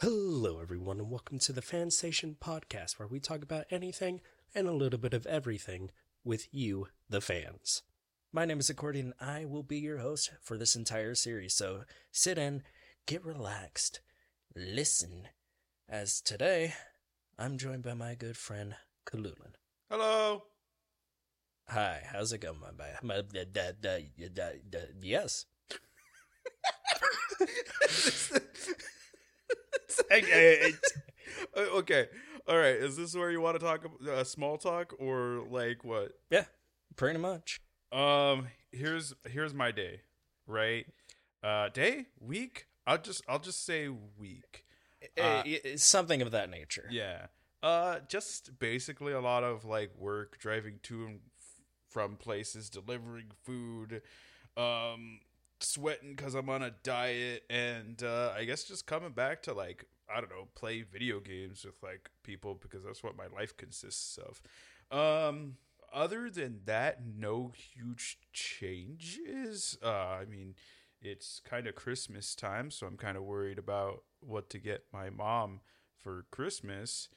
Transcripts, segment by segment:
Hello, everyone, and welcome to the Fan Station podcast, where we talk about anything and a little bit of everything with you, the fans. My name is Accordion. and I will be your host for this entire series. So sit in, get relaxed, listen. As today, I'm joined by my good friend Kululin. Hello. Hi, how's it going, my bad? My, da, da, da, da, da, yes. Uh, okay. All right. Is this where you want to talk uh, small talk or like what? Yeah, pretty much. Um. Here's here's my day. Right. Uh. Day. Week. I'll just I'll just say week. Uh, something of that nature. Yeah. Uh. Just basically a lot of like work, driving to and from places, delivering food. Um. Sweating because I'm on a diet, and uh, I guess just coming back to like I don't know, play video games with like people because that's what my life consists of. Um, other than that, no huge changes. Uh, I mean, it's kind of Christmas time, so I'm kind of worried about what to get my mom for Christmas.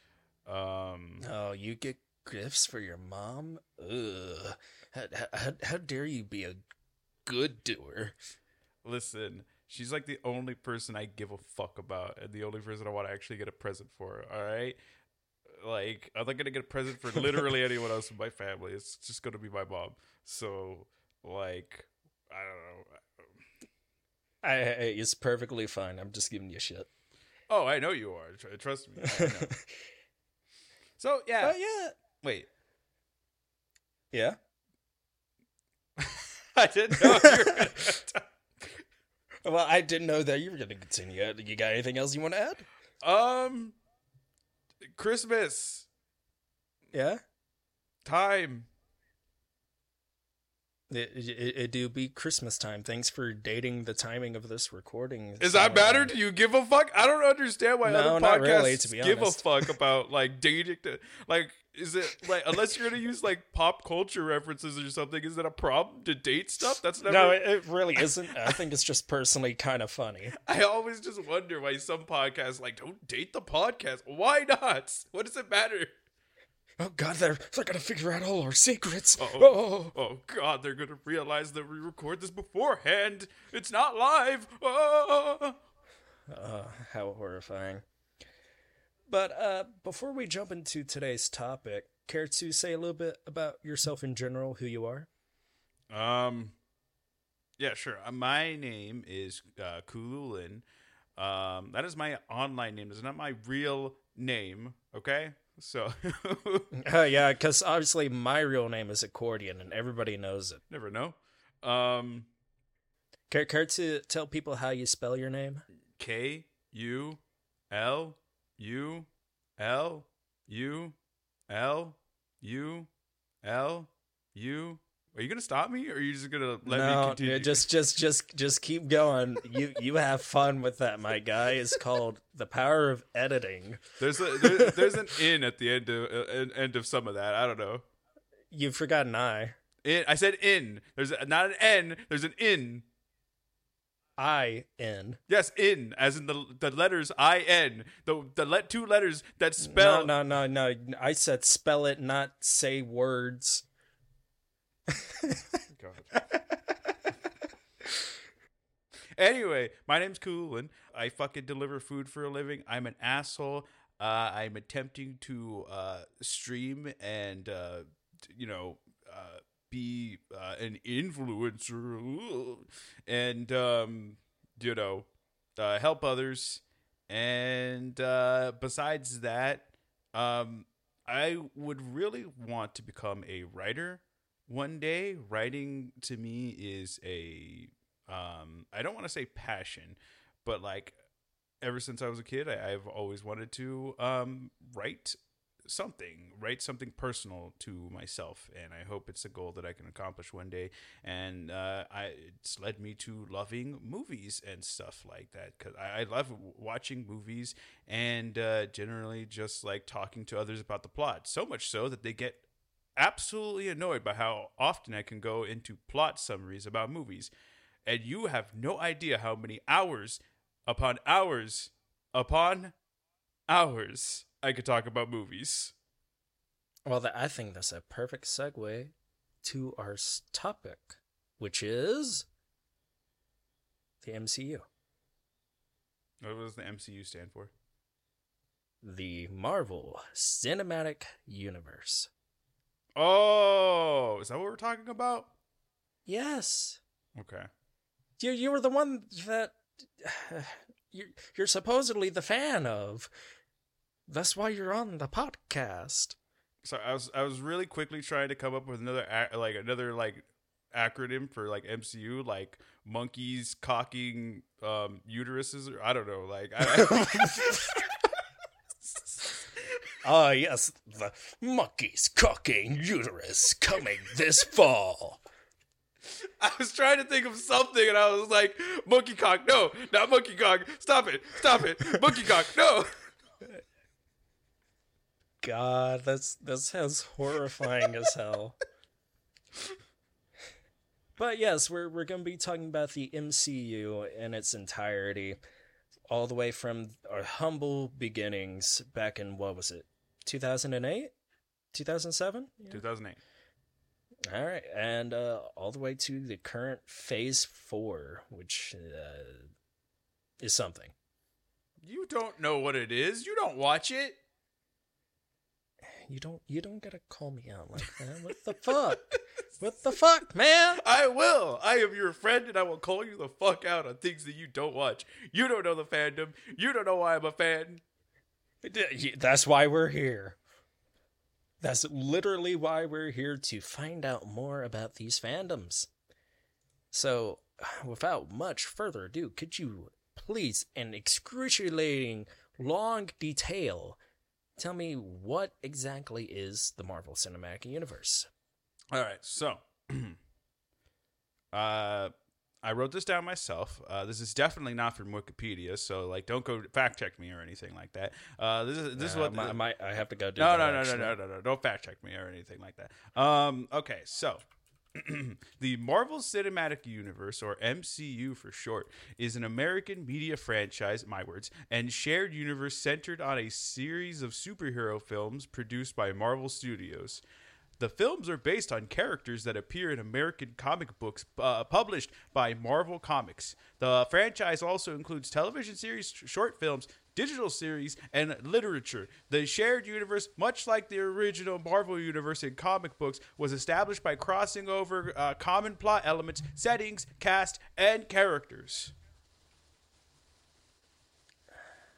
Um, oh, you get gifts for your mom? Ugh. How, how, how dare you be a good doer? Listen, She's like the only person I give a fuck about and the only person I want to actually get a present for. All right. Like, I'm not going to get a present for literally anyone else in my family. It's just going to be my mom. So, like, I don't know. I, I, it's perfectly fine. I'm just giving you shit. Oh, I know you are. Trust me. so, yeah. Uh, yeah. Wait. Yeah? I didn't know you were going to well, I didn't know that you were going to continue. You got anything else you want to add? Um, Christmas. Yeah. Time. It, it, it, do be Christmas time. Thanks for dating the timing of this recording. Is that better? Uh, do you give a fuck? I don't understand why no, other podcasts really, to be give a fuck about like dating. To, like, is it like unless you're gonna use like pop culture references or something? Is it a problem to date stuff? That's never. No, it really isn't. I think it's just personally kind of funny. I always just wonder why some podcasts like don't date the podcast. Why not? What does it matter? Oh God, they're they're gonna figure out all our secrets. Oh, oh, oh God, they're gonna realize that we record this beforehand. It's not live. Oh. Uh, how horrifying. But uh, before we jump into today's topic, care to say a little bit about yourself in general, who you are? Um, yeah, sure. Uh, my name is uh, Kululin. Um, that is my online name. It's not my real name. Okay. So, uh, yeah, because obviously my real name is Accordion, and everybody knows it. Never know. Um, care, care to tell people how you spell your name? K U L U L U L U L U are you gonna stop me, or are you just gonna let no, me continue? Yeah, just, just, just, just keep going. you, you have fun with that, my guy. It's called the power of editing. There's a there, there's an in at the end of uh, end of some of that. I don't know. You've forgotten I. In, I said in. There's a, not an N. There's an in. I N. Yes, in as in the the letters I N. The the let two letters that spell. No, no, no, no. I said spell it, not say words. God. anyway, my name's Coolin. I fucking deliver food for a living. I'm an asshole. Uh, I'm attempting to uh, stream and uh, you know uh, be uh, an influencer and um, you know uh, help others. And besides that, um, I would really want to become a writer one day writing to me is a um i don't want to say passion but like ever since i was a kid I, have always wanted to um write something write something personal to myself and i hope it's a goal that i can accomplish one day. And uh, I, it's led me to loving movies and stuff like that because I, I, love watching movies and uh, generally just like talking to others about the plot so much so that they get absolutely annoyed by how often I can go into plot summaries about movies. And you have no idea how many hours upon hours upon hours, I could talk about movies. Well, I think that's a perfect segue to our topic, which is the MCU, What does the MCU stand for? the Marvel Cinematic Universe. Oh, is that what we're talking about? Yes, Okay. you you were the one that you're, you're supposedly the fan of. That's why you're on the podcast. So I was I was really quickly trying to come up with another like another like acronym for like MCU like monkeys cocking um uteruses or I don't know like I, Ah, yes, the monkeys cocking uterus coming this fall. I was trying to think of something and I was like monkey cock no not monkey cock stop it stop it monkey cock no God, that's that sounds horrifying as hell. But yes, we're we're gonna be talking about the MCU in its entirety, all the way from our humble beginnings back in what was it, two thousand and eight, two thousand seven. 2008 All right, and uh, all the way to the current Phase Four, which uh, is something. you don't know what it is you don't watch it You don't you don't gotta call me out like that. What the fuck? what the fuck, man? I will. I am your friend, and I will call you the fuck out on things that you don't watch. You don't know the fandom. You don't know why I'm a fan. That's why we're here. That's literally why we're here to find out more about these fandoms. So, without much further ado, could you please, in excruciating long detail, tell me what exactly is the Marvel Cinematic Universe? All right, so uh, I wrote this down myself. Uh, this is definitely not from Wikipedia, so like, don't go fact check me or anything like that. Uh, this is this is Uh, what I might I have to go do no, no, no, no, no, no, no. Don't fact check me or anything like that. Um, okay, so the Marvel Cinematic Universe, or MCU for short, is an American media franchise, my words, and shared universe centered on a series of superhero films produced by Marvel Studios. The films are based on characters that appear in American comic books uh, published by Marvel Comics. The franchise also includes television series, short films, digital series, and literature. The shared universe, much like the original Marvel universe in comic books, was established by crossing over uh, common plot elements, settings, cast, and characters.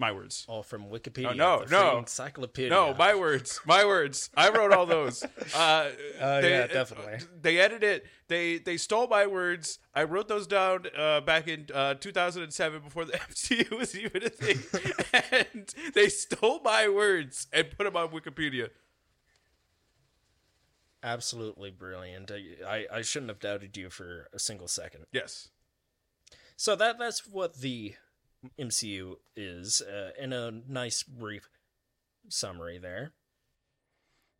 My words. All from Wikipedia. no, no. encyclopedia. No, my words, my words. I wrote all those. Uh, Oh, they- yeah, definitely. They edited it. They they stole my words. I wrote those down uh, back in uh, 2007 before the MCU was even a thing, and they stole my words and put them on Wikipedia. Absolutely brilliant. I I shouldn't have doubted you for a single second. Yes. So that that's what the MCU is uh, in a nice brief summary there.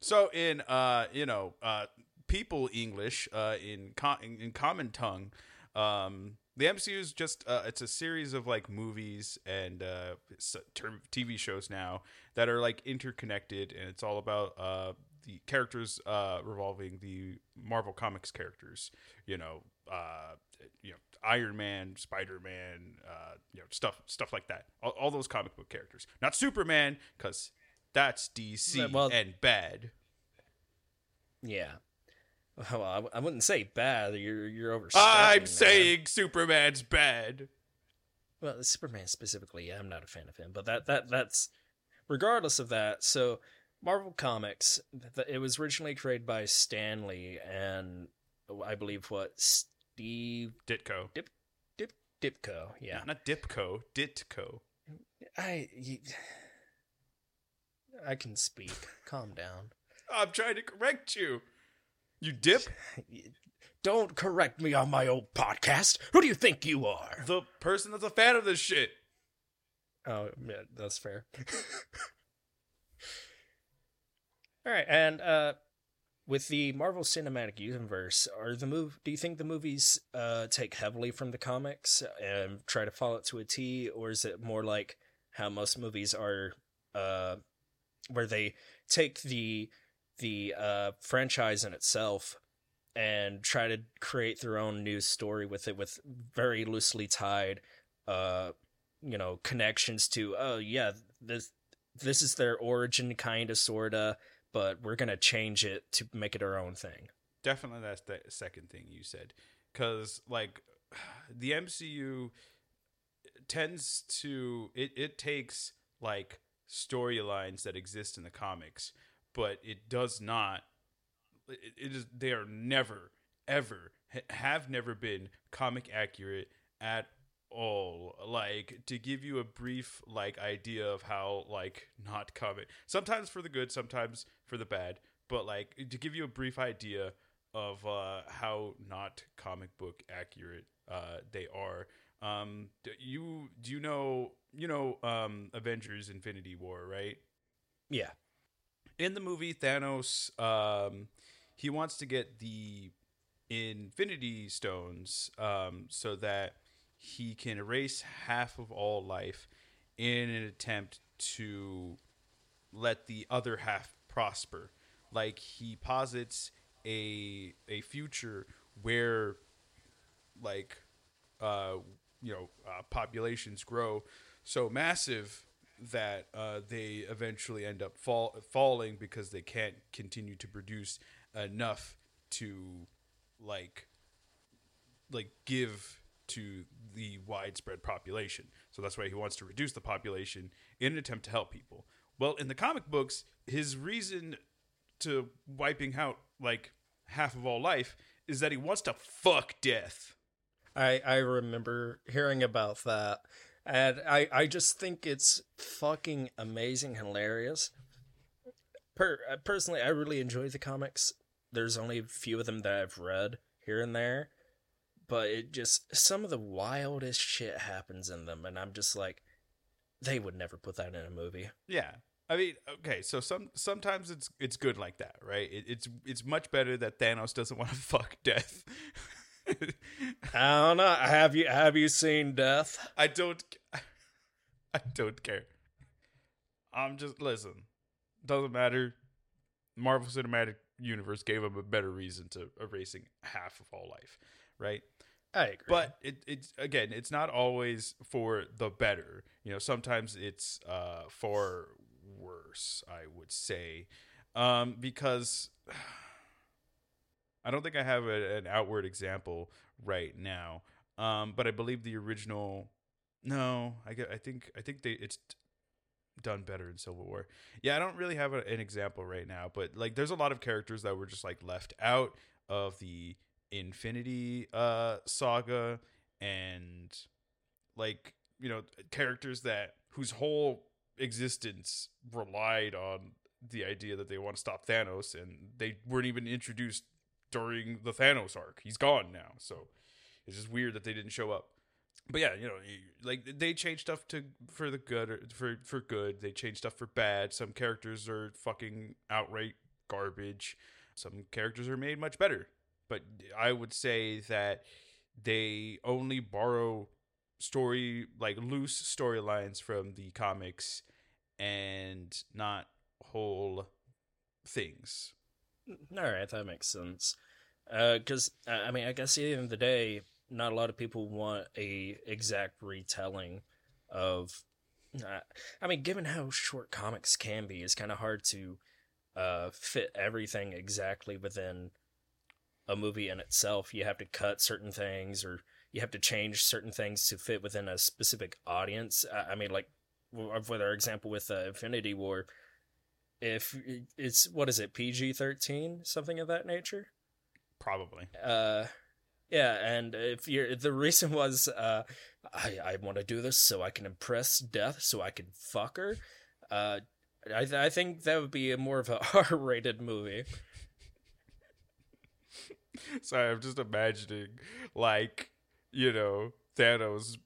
So in uh you know uh people English uh in co- in, in common tongue um the MCU is just uh, it's a series of like movies and uh TV shows now that are like interconnected and it's all about uh the characters uh revolving the Marvel Comics characters you know uh you know Iron Man, Spider Man, uh, you know stuff stuff like that. All, all those comic book characters, not Superman, because that's DC Well- and bad. Yeah. Well, I, I wouldn't say bad. You're you're overstepping. I'm saying Superman's bad. Well, Superman specifically, I'm not a fan of him, but that that that's regardless of that. So, Marvel Comics, it was originally created by Stan Lee and I believe what Steve Ditko. Dip Dip Dipko. Yeah, Not Dipko, Ditko. I you, I can speak. Calm down. I'm trying to correct you. You dip? Don't correct me on my old podcast. Who do you think you are? The person that's a fan of this shit. Oh, yeah, that's fair. All right, and uh, with the Marvel Cinematic Universe, are the move? Do you think the movies uh take heavily from the comics and try to follow it to a T, or is it more like how most movies are uh where they take the the uh franchise in itself and try to create their own news story with it with very loosely tied uh you know connections to oh yeah this this is their origin kind of sorta but we're gonna change it to make it our own thing. Definitely that's the second thing you said because like the mcu tends to it, it takes like storylines that exist in the comics but it does not it, it is they are never ever ha- have never been comic accurate at all like to give you a brief like idea of how like not comic sometimes for the good sometimes for the bad but like to give you a brief idea of uh how not comic book accurate uh they are um do you do you know you know um avengers infinity war right? Yeah. In the movie thanos um he wants to get the infinity stones um so that he can erase half of all life in an attempt to let the other half prosper. Like he posits a a future where like uh you know uh, populations grow so massive that uh, they eventually end up fall falling because they can't continue to produce enough to like like give to the widespread population. So that's why he wants to reduce the population in an attempt to help people. Well, in the comic books, his reason to wiping out like half of all life is that he wants to fuck death. I I remember hearing about that, and I I just think it's fucking amazing, hilarious. Per uh, personally, I really enjoy the comics. There's only a few of them that I've read here and there, but it just some of the wildest shit happens in them, and I'm just like, they would never put that in a movie. Yeah. I mean, okay, so some sometimes it's it's good like that, right? It, it's it's much better that Thanos doesn't want to fuck death. I don't know. Have you have you seen Death? I don't I don't care. I'm just listen. Doesn't matter. Marvel Cinematic Universe gave him a better reason to erasing half of all life, right? I agree. But it, it's again, it's not always for the better. You know, sometimes it's uh, for worse. I would say, um, because I don't think I have a, an outward example right now. Um, but I believe the original. No, I get. I think. I think they. It's done better in Civil War. Yeah, I don't really have a, an example right now, but like, there's a lot of characters that were just like left out of the Infinity uh saga and like you know characters that whose whole existence relied on the idea that they want to stop Thanos and they weren't even introduced during the Thanos arc. He's gone now. So it's just weird that they didn't show up. But yeah, you know, like they change stuff to for the good or for for good. They change stuff for bad. Some characters are fucking outright garbage. Some characters are made much better but I would say that they only borrow story like loose storylines from the comics and not whole things. All right, that makes sense. Because uh, I mean, I guess at the end of the day, not a lot of people want a exact retelling of. Uh, I mean, given how short comics can be, it's kind of hard to uh, fit everything exactly within a movie in itself. You have to cut certain things or you have to change certain things to fit within a specific audience. I mean, like with our example with uh, Infinity War, if it's what is it PG thirteen something of that nature, probably. Uh, yeah, and if you're the reason was uh, I I want to do this so I can impress Death, so I can fuck her. Uh, I I think that would be a more of a R rated movie. Sorry, I'm just imagining like, you know, Thanos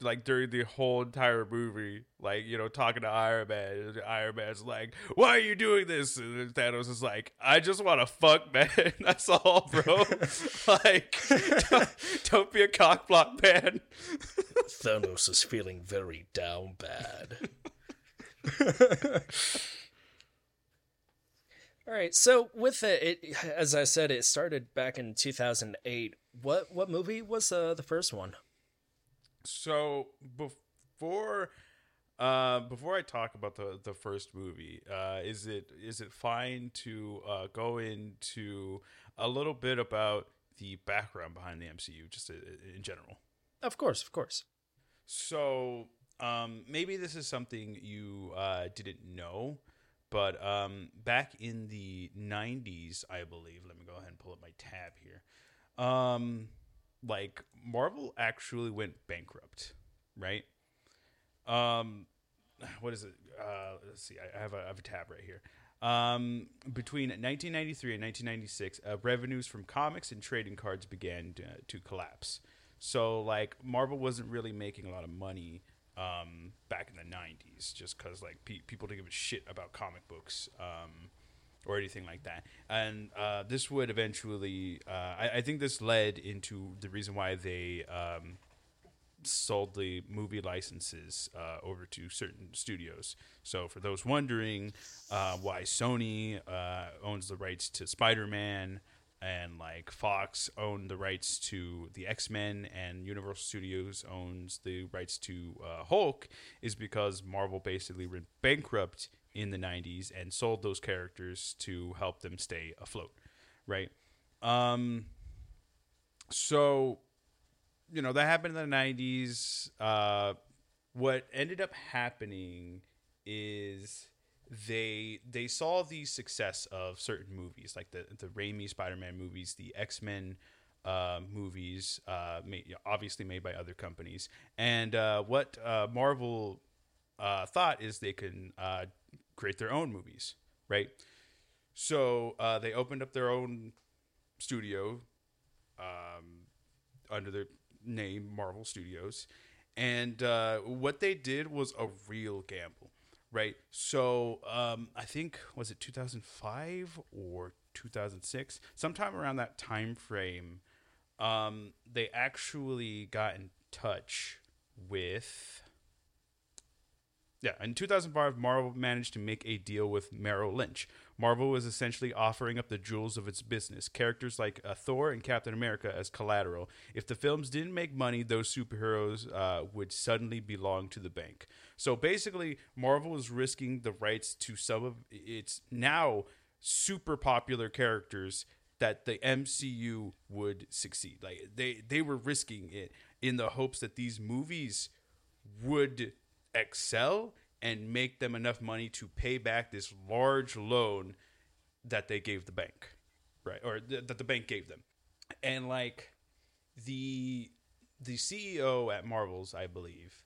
like during the whole entire movie, like you know, talking to Iron Man. And Iron Man's like, "Why are you doing this?" And Thanos is like, "I just want to fuck, man. That's all, bro. like, don't, don't be a cockblock man." Thanos is feeling very down bad. All right, so with it, it, as I said, it started back in 2008. What what movie was uh, the first one? So before uh, before I talk about the the first movie, uh, is it is it fine to uh, go into a little bit about the background behind the MCU, just in general? Of course, of course. So um, maybe this is something you uh, didn't know, but um, back in the '90s, I believe. Let me go ahead and pull up my tab here. Um, like Marvel actually went bankrupt, right? Um, what is it? Uh, let's see. I have a, I have a tab right here. Um, between 1993 and 1996, uh, revenues from comics and trading cards began to, to, collapse. So, like, Marvel wasn't really making a lot of money um, back in the 90s, just because like pe- people didn't give a shit about comic books. Um, or anything like that. And uh, this would eventually, uh, I, I, think this led into the reason why they um, sold the movie licenses uh, over to certain studios. So, for those wondering uh, why Sony uh, owns the rights to Spider Man. And like Fox owned the rights to the X Men, and Universal Studios owns the rights to uh, Hulk, is because Marvel basically went bankrupt in the 90s and sold those characters to help them stay afloat, right? Um, so, you know, that happened in the 90s. Uh, what ended up happening is they they saw the success of certain movies like the the Raimi Spider-Man movies, the X-Men uh, movies, uh, made, obviously made by other companies, and uh, what uh, Marvel uh, thought is they can uh, create their own movies, right? So they opened up their own studio um, under the name Marvel Studios, and what they did was a real gamble, right? So um, I think was it 2005 or 2006, sometime around that time frame. Um, they actually got in touch with yeah, in 2005, Marvel managed to make a deal with Merrill Lynch. Marvel was essentially offering up the jewels of its business, characters like uh, Thor and Captain America as collateral. If the films didn't make money, those superheroes uh, would suddenly belong to the bank. So basically, Marvel was risking the rights to some of its now super popular characters that the MCU would succeed. Like they they were risking it in the hopes that these movies would excel and make them enough money to pay back this large loan that they gave the bank, right? Or th- that the bank gave them. And like the the CEO at Marvel's, I believe,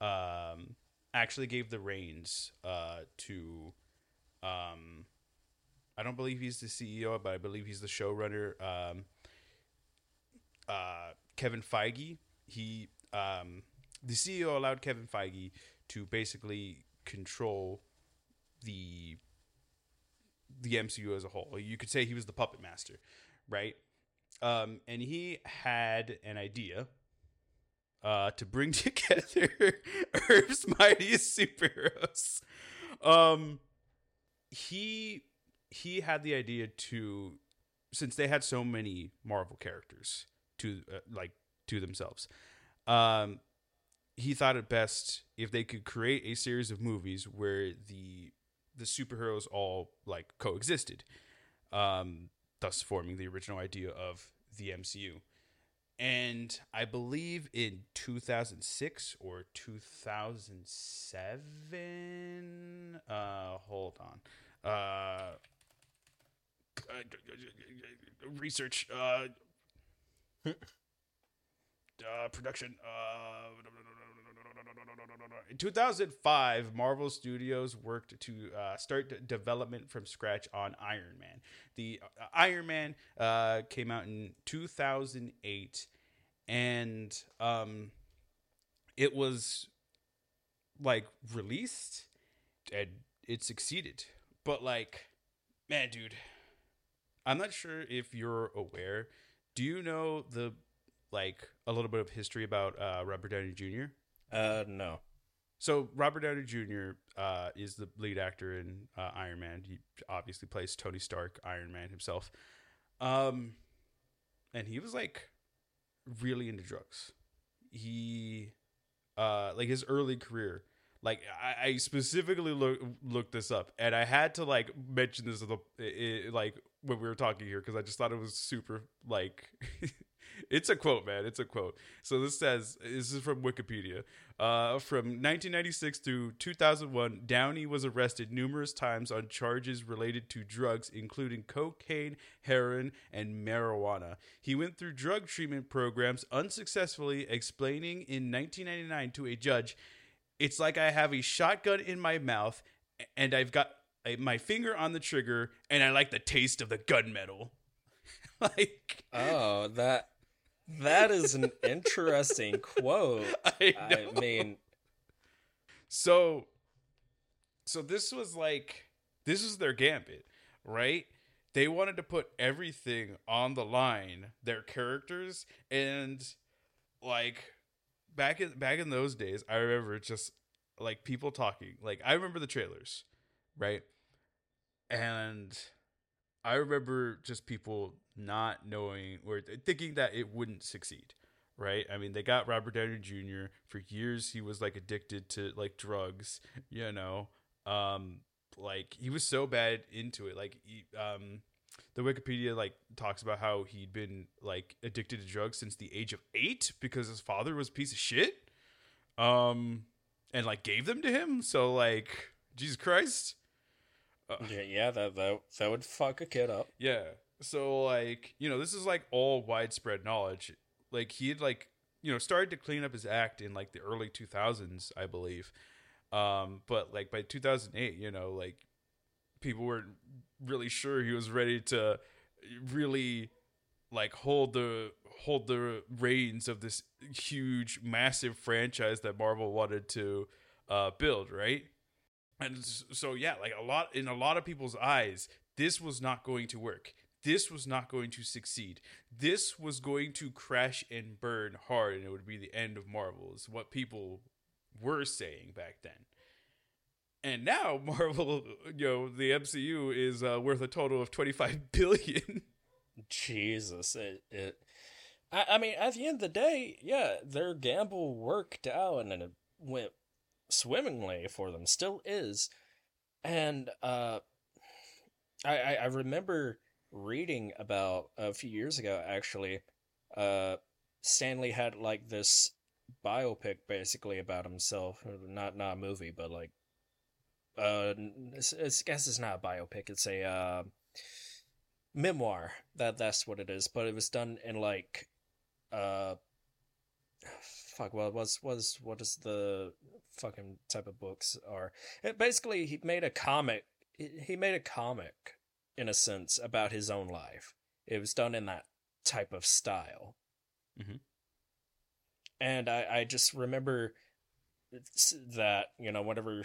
um, actually gave the reins uh, to um, I don't believe he's the CEO, but I believe he's the showrunner. Um, uh, Kevin Feige. He um, the CEO allowed Kevin Feige to basically control the the MCU as a whole. You could say he was the puppet master, right? Um, and he had an idea uh, to bring together Earth's mightiest superheroes. Um, he he had the idea to since they had so many Marvel characters to uh, like to themselves. Um, he thought it best if they could create a series of movies where the the superheroes all like coexisted, um, thus forming the original idea of the MCU. And I believe in 2006 or 2007, uh, hold on, uh, research, uh, uh production, uh, in 2005, Marvel Studios worked to uh, start development from scratch on Iron Man. The uh, Iron Man uh, came out in 2008, and um, it was like released and it succeeded. But like, man, dude, I'm not sure if you're aware. Do you know the like a little bit of history about uh, Robert Downey Jr.? Uh, no. So Robert Downey Jr. Uh, is the lead actor in uh, Iron Man. He obviously plays Tony Stark, Iron Man himself. Um, and he was like really into drugs. He, uh, like his early career. Like I, I specifically look looked this up, and I had to like mention this the it, like when we were talking here because I just thought it was super like it's a quote, man. It's a quote. So this says this is from Wikipedia. Uh, from 1996 through 2001, Downey was arrested numerous times on charges related to drugs, including cocaine, heroin, and marijuana. He went through drug treatment programs unsuccessfully, explaining in 1999 to a judge, "It's like I have a shotgun in my mouth, and I've got a, my finger on the trigger, and I like the taste of the gunmetal." like, Oh, that that is an interesting quote. I, I mean, So, so this was like this was their gambit, right? They wanted to put everything on the line, their characters, and like back in back in those days, I remember just like people talking. Like I remember the trailers, right? And I remember just people not knowing or thinking that it wouldn't succeed, right? I mean, they got Robert Downey Jr. for years. He was like addicted to like drugs, you know. Um, like he was so bad into it. Like, he, um, the Wikipedia like talks about how he'd been like addicted to drugs since the age of eight because his father was a piece of shit. Um, and like gave them to him. So like, Jesus Christ. Yeah, yeah, that that that would fuck a kid up. Yeah. So like, you know, this is like all widespread knowledge. Like he had like, you know, started to clean up his act in like the early 2000s, I believe. Um, but like by 2008, you know, like people weren't really sure he was ready to really like hold the hold the reins of this huge massive franchise that Marvel wanted to uh build, right? And so yeah, like a lot in a lot of people's eyes, this was not going to work. This was not going to succeed. This was going to crash and burn hard, and it would be the end of Marvel. Is what people were saying back then. And now Marvel, you know, the MCU is uh, worth a total of twenty five billion. Jesus, it, it I, I mean, at the end of the day, yeah, their gamble worked out and it went swimmingly for them. Still is, and uh, I, I remember reading about a few years ago actually. Uh, Stan Lee had like this biopic basically about himself, not not a movie, but like uh, it's, it's, I guess it's not a biopic. It's a uh, memoir. That that's what it is. But it was done in like, uh, fuck. What was was what is the fucking type of books are? It basically he made a comic. He he made a comic in a sense about his own life. It was done in that type of style. Mhm. And I I just remember that you know whenever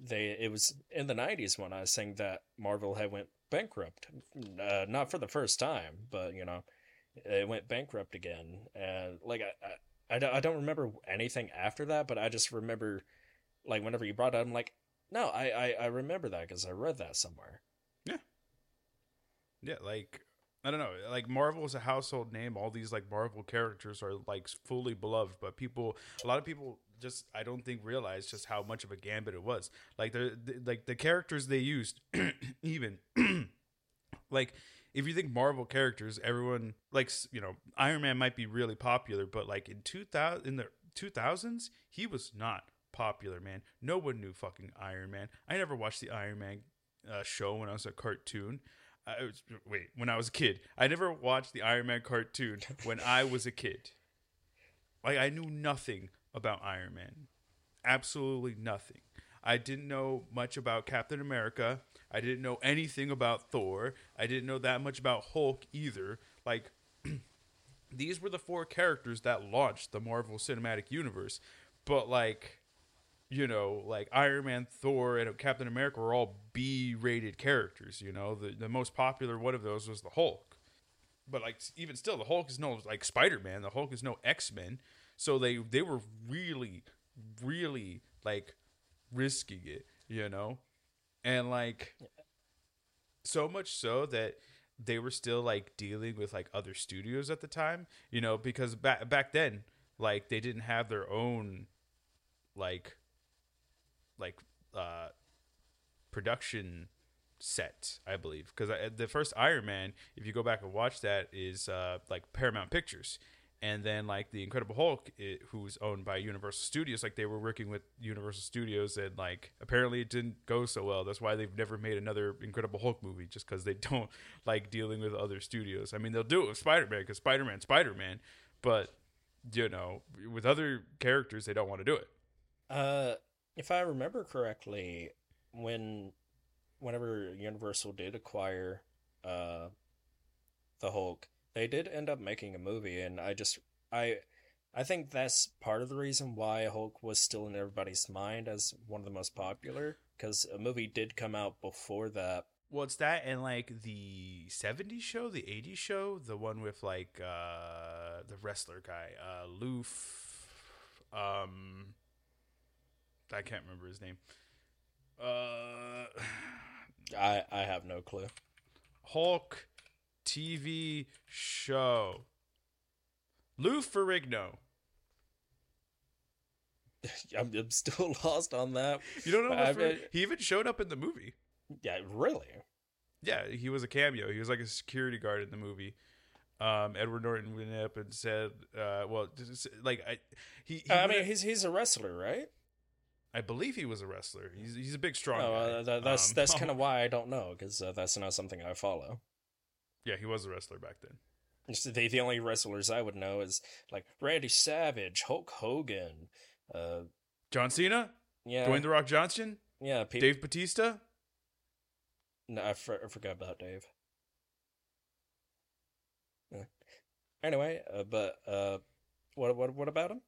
they it was in the 90s when i was saying that marvel had went bankrupt uh, not for the first time but you know it went bankrupt again and like I, I, don't, I don't remember anything after that but i just remember like whenever you brought it i'm like no i i, I remember that because i read that somewhere Yeah. Yeah, like I don't know, like Marvel is a household name. All these like Marvel characters are like fully beloved, but people, a lot of people just I don't think realize just how much of a gambit it was. Like the, the like the characters they used, even like if you think Marvel characters, everyone like you know Iron Man might be really popular, but like in two thousand in the two thousands, he was not popular. Man, no one knew fucking Iron Man. I never watched the Iron Man uh, show when I was a cartoon. I was, wait, when I was a kid, I never watched the Iron Man cartoon when I was a kid. Like I knew nothing about Iron Man, absolutely nothing. I didn't know much about Captain America. I didn't know anything about Thor. I didn't know that much about Hulk either. Like these were the four characters that launched the Marvel Cinematic Universe. but like you know, like Iron Man, Thor, and Captain America were all B-rated characters. You know, the the most popular one of those was the Hulk. But like even still, the Hulk is no like Spider Man. The Hulk is no X Men. So they they were really, really like risking it. You know, and like so much so that they were still like dealing with like other studios at the time. You know, because back back then, like they didn't have their own like like uh production set i believe because the first iron man if you go back and watch that is uh like paramount pictures and then like the incredible hulk it, who's owned by universal studios like they were working with universal studios and like apparently it didn't go so well. That's why they've never made another incredible hulk movie just because they don't like dealing with other studios. I mean they'll do it with spider-man because spider-man spider-man but you know with other characters they don't want to do it. Uh if I remember correctly, when whenever Universal did acquire uh the Hulk, they did end up making a movie and I just I I think that's part of the reason why Hulk was still in everybody's mind as one of the most popular cuz a movie did come out before that. Well, it's that and like the 70s show, the 80s show, the one with like uh the wrestler guy, uh Loof um I can't remember his name. Uh, I I have no clue. Hulk TV show. Lou Ferrigno. I'm, I'm still lost on that. You don't know? I mean, he even showed up in the movie. Yeah, really. Yeah, he was a cameo. He was like a security guard in the movie. Um, Edward Norton went up and said, uh, "Well, like I, he, he I mean, he's he's a wrestler, right? I believe he was a wrestler. He's he's a big strong. Oh, uh, that, that's um, that's kind of why I don't know because uh, that's not something I follow. Yeah, he was a wrestler back then. the the only wrestlers I would know is like Randy Savage, Hulk Hogan, uh, John Cena, yeah, Dwayne the Rock Johnson, yeah, pe- Dave Batista. No, I, for, I forgot about Dave. Yeah. Anyway, uh, but uh, what what what about him?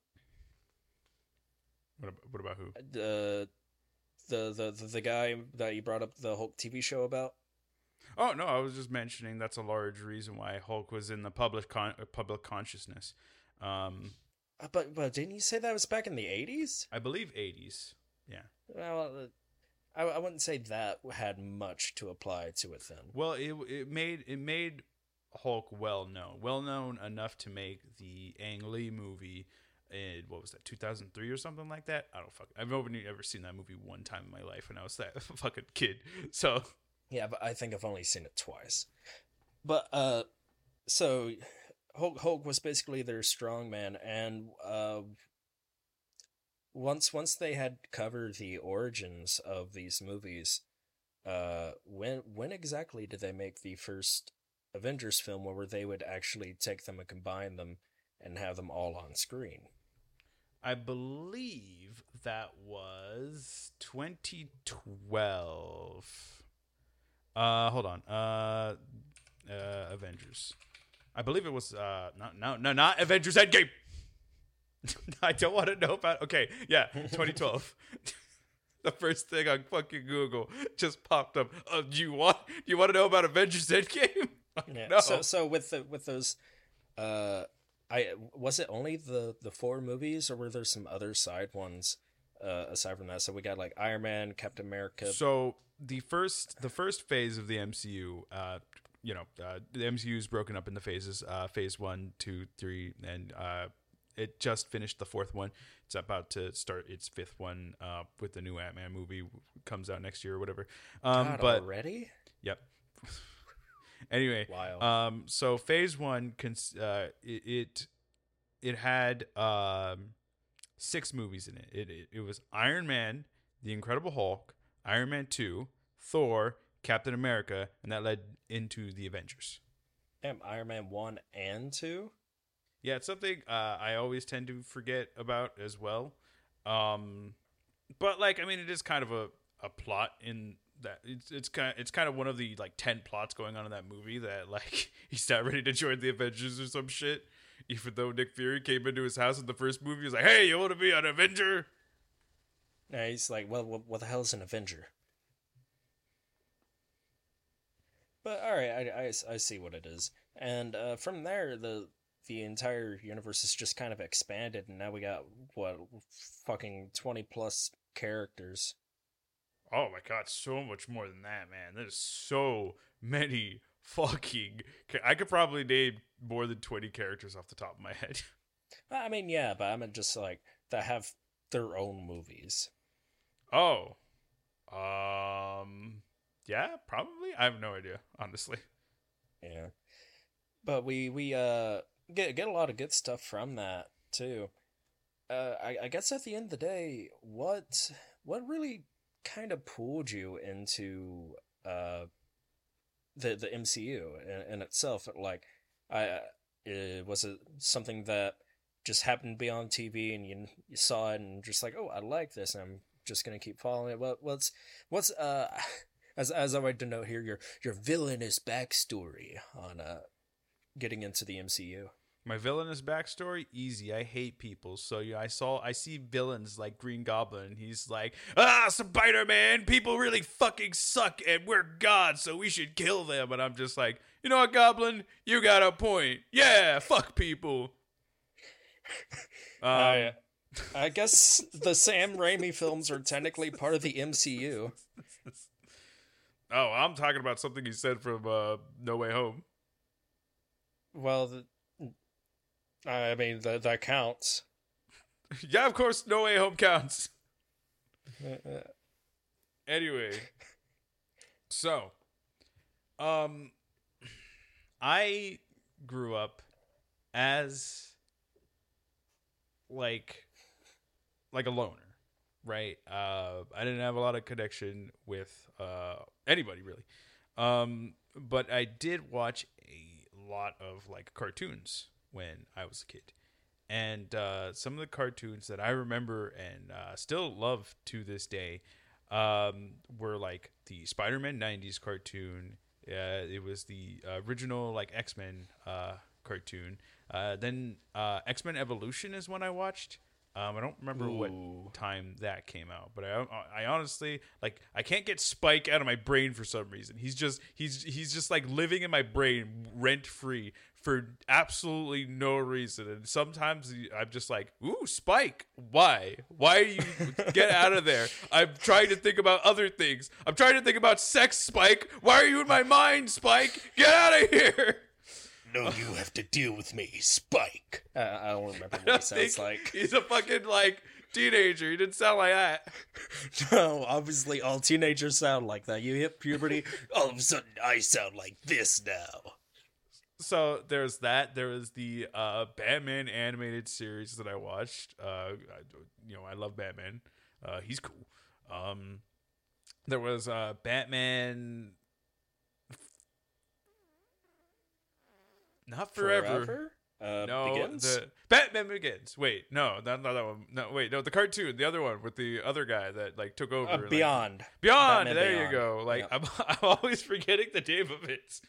What about, what about who? Uh, the the the the guy that you brought up the Hulk TV show about. Oh no, I was just mentioning that's a large reason why Hulk was in the public con- uh, public consciousness. Um, uh, but but didn't you say that was back in the eighties? I believe eighties. Yeah. Well, uh, I I wouldn't say that had much to apply to it then. Well, it it made it made Hulk well known, well known enough to make the Ang Lee movie in what was that 2003 or something like that i don't fuck i've only ever seen that movie one time in my life when i was that fucking kid so yeah but i think i've only seen it twice but uh so hulk, hulk was basically their strongman and uh once once they had covered the origins of these movies uh when when exactly did they make the first avengers film where they would actually take them and combine them and have them all on screen I believe that was 2012. Uh, hold on. Uh, uh, Avengers. I believe it was uh, not no no not Avengers Endgame. I don't want to know about. Okay, yeah, 2012. the first thing on fucking Google just popped up. Uh, do you want do you want to know about Avengers Endgame? yeah. No. So so with the with those uh I was it only the the four movies, or were there some other side ones uh, aside from that? So we got like Iron Man, Captain America. So the first the first phase of the MCU, uh, you know, uh, the MCU is broken up into phases. Uh, phase one, two, three, and uh, it just finished the fourth one. It's about to start its fifth one uh, with the new Ant Man movie comes out next year or whatever. Um, God, but already, yep. Anyway, Wild. um, so phase one, cons- uh, it, it it had um six movies in it. It it, it was Iron Man, The Incredible Hulk, Iron Man two, Thor, Captain America, and that led into the Avengers. Damn, Iron Man one and two. Yeah, it's something uh, I always tend to forget about as well. Um, but like, I mean, it is kind of a, a plot in that it's it's kind of, it's kind of one of the like ten plots going on in that movie that like he's not ready to join the Avengers or some shit. Even though Nick Fury came into his house in the first movie, he's like, "Hey, you want to be an Avenger?" Yeah, he's like, well, what, what the hell is an Avenger? But all right, I, I, I see what it is, and uh, from there, the the entire universe is just kind of expanded, and now we got what fucking twenty plus characters. Oh my god, so much more than that, man. There's so many fucking. I could probably name more than twenty characters off the top of my head. I mean, yeah, but I mean, just like that have their own movies. Oh, um, yeah, probably. I have no idea, honestly. Yeah, but we we uh get get a lot of good stuff from that too. Uh, I, I guess at the end of the day, what what really kind of pulled you into uh the the MCU in, in itself? Like, I uh, was it something that just happened to be on TV and you you saw it and just like, oh, I like this, and I'm just gonna keep following it. What what's what's uh as as I like to note here, your your villainous backstory on uh getting into the MCU. My villainous backstory, easy. I hate people. So yeah, I saw I see villains like Green Goblin. He's like, ah, Spider Man, people really fucking suck and we're gods, so we should kill them. And I'm just like, you know what, Goblin? You got a point. Yeah, fuck people. Um, I, I guess the Sam Raimi films are technically part of the MCU. Oh, I'm talking about something he said from uh, No Way Home. Well, the, I mean, that that counts. yeah, of course, No Way Home counts. anyway, so, um, I grew up as like like a loner, right? Uh, I didn't have a lot of connection with uh, anybody really, um, but I did watch a lot of like cartoons when I was a kid. And uh, some of the cartoons that I remember and uh, still love to this day um, were like the Spider-Man '90s cartoon. Uh, it was the original like X-Men uh, cartoon. Then X-Men Evolution is one I watched. Um, I don't remember Ooh. what time that came out, but I, I honestly like I can't get Spike out of my brain for some reason. He's just he's he's just like living in my brain rent free for absolutely no reason. And sometimes I'm just like, "Ooh, Spike, why? Why you get out of there?" I'm trying to think about other things. I'm trying to think about sex, Spike. Why are you in my mind, Spike? Get out of here. No, you have to deal with me, Spike. Uh, I don't remember what he sounds like. He's a fucking like teenager. He didn't sound like that. no, obviously all teenagers sound like that. You hit puberty, all of a sudden I sound like this now. So there's that. There was the uh, Batman animated series that I watched. Uh, I, you know, I love Batman. Uh, he's cool. Um, there was uh, Batman Not forever. forever? Uh, no, begins? the Batman Begins. Wait, no, not, not that one. No, wait, no, the cartoon, the other one with the other guy that like took over. Uh, like, Beyond. Beyond. Batman there Beyond. you go. Like I'm, I'm always forgetting the name of it.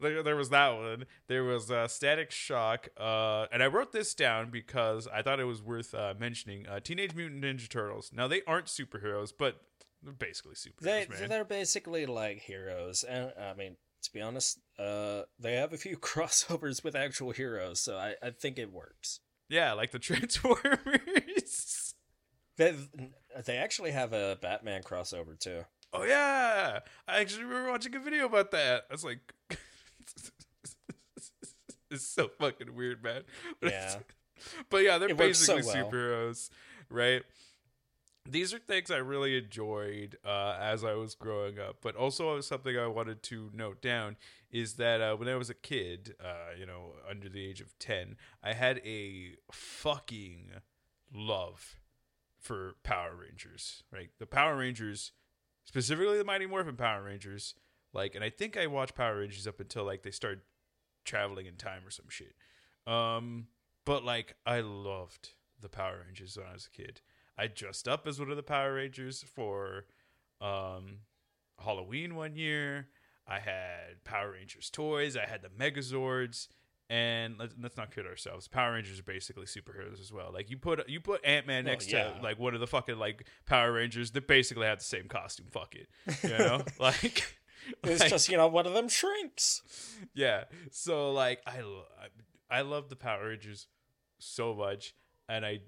There, there was that one. There was uh, Static Shock, uh, and I wrote this down because I thought it was worth uh, mentioning. Uh, Teenage Mutant Ninja Turtles. Now they aren't superheroes, but they're basically superheroes. They, man. They're basically like heroes, and I mean, to be honest, uh, they have a few crossovers with actual heroes, so I, I think it works. Yeah, like the Transformers. they they actually have a Batman crossover too. Oh yeah, I actually remember watching a video about that. I was like, it's so fucking weird, man. But yeah, but yeah, they're it basically so well. superheroes, right? These are things I really enjoyed uh, as I was growing up, but also something I wanted to note down is that uh, when I was a kid, uh, you know, under the age of 10, I had a fucking love for Power Rangers, right? The Power Rangers, specifically the Mighty Morphin Power Rangers, like, and I think I watched Power Rangers up until like they started traveling in time or some shit. Um, but like, I loved the Power Rangers when I was a kid. I dressed up as one of the Power Rangers for um, Halloween one year. I had Power Rangers toys. I had the Megazords, And let's, let's not kid ourselves. Power Rangers are basically superheroes as well. Like you put you put Ant Man Well, next yeah. to like one of the fucking like Power Rangers that basically have the same costume. Fuck it, you know, like It's like- just you know one of them shrinks. yeah. So like I, I I love the Power Rangers so much, and I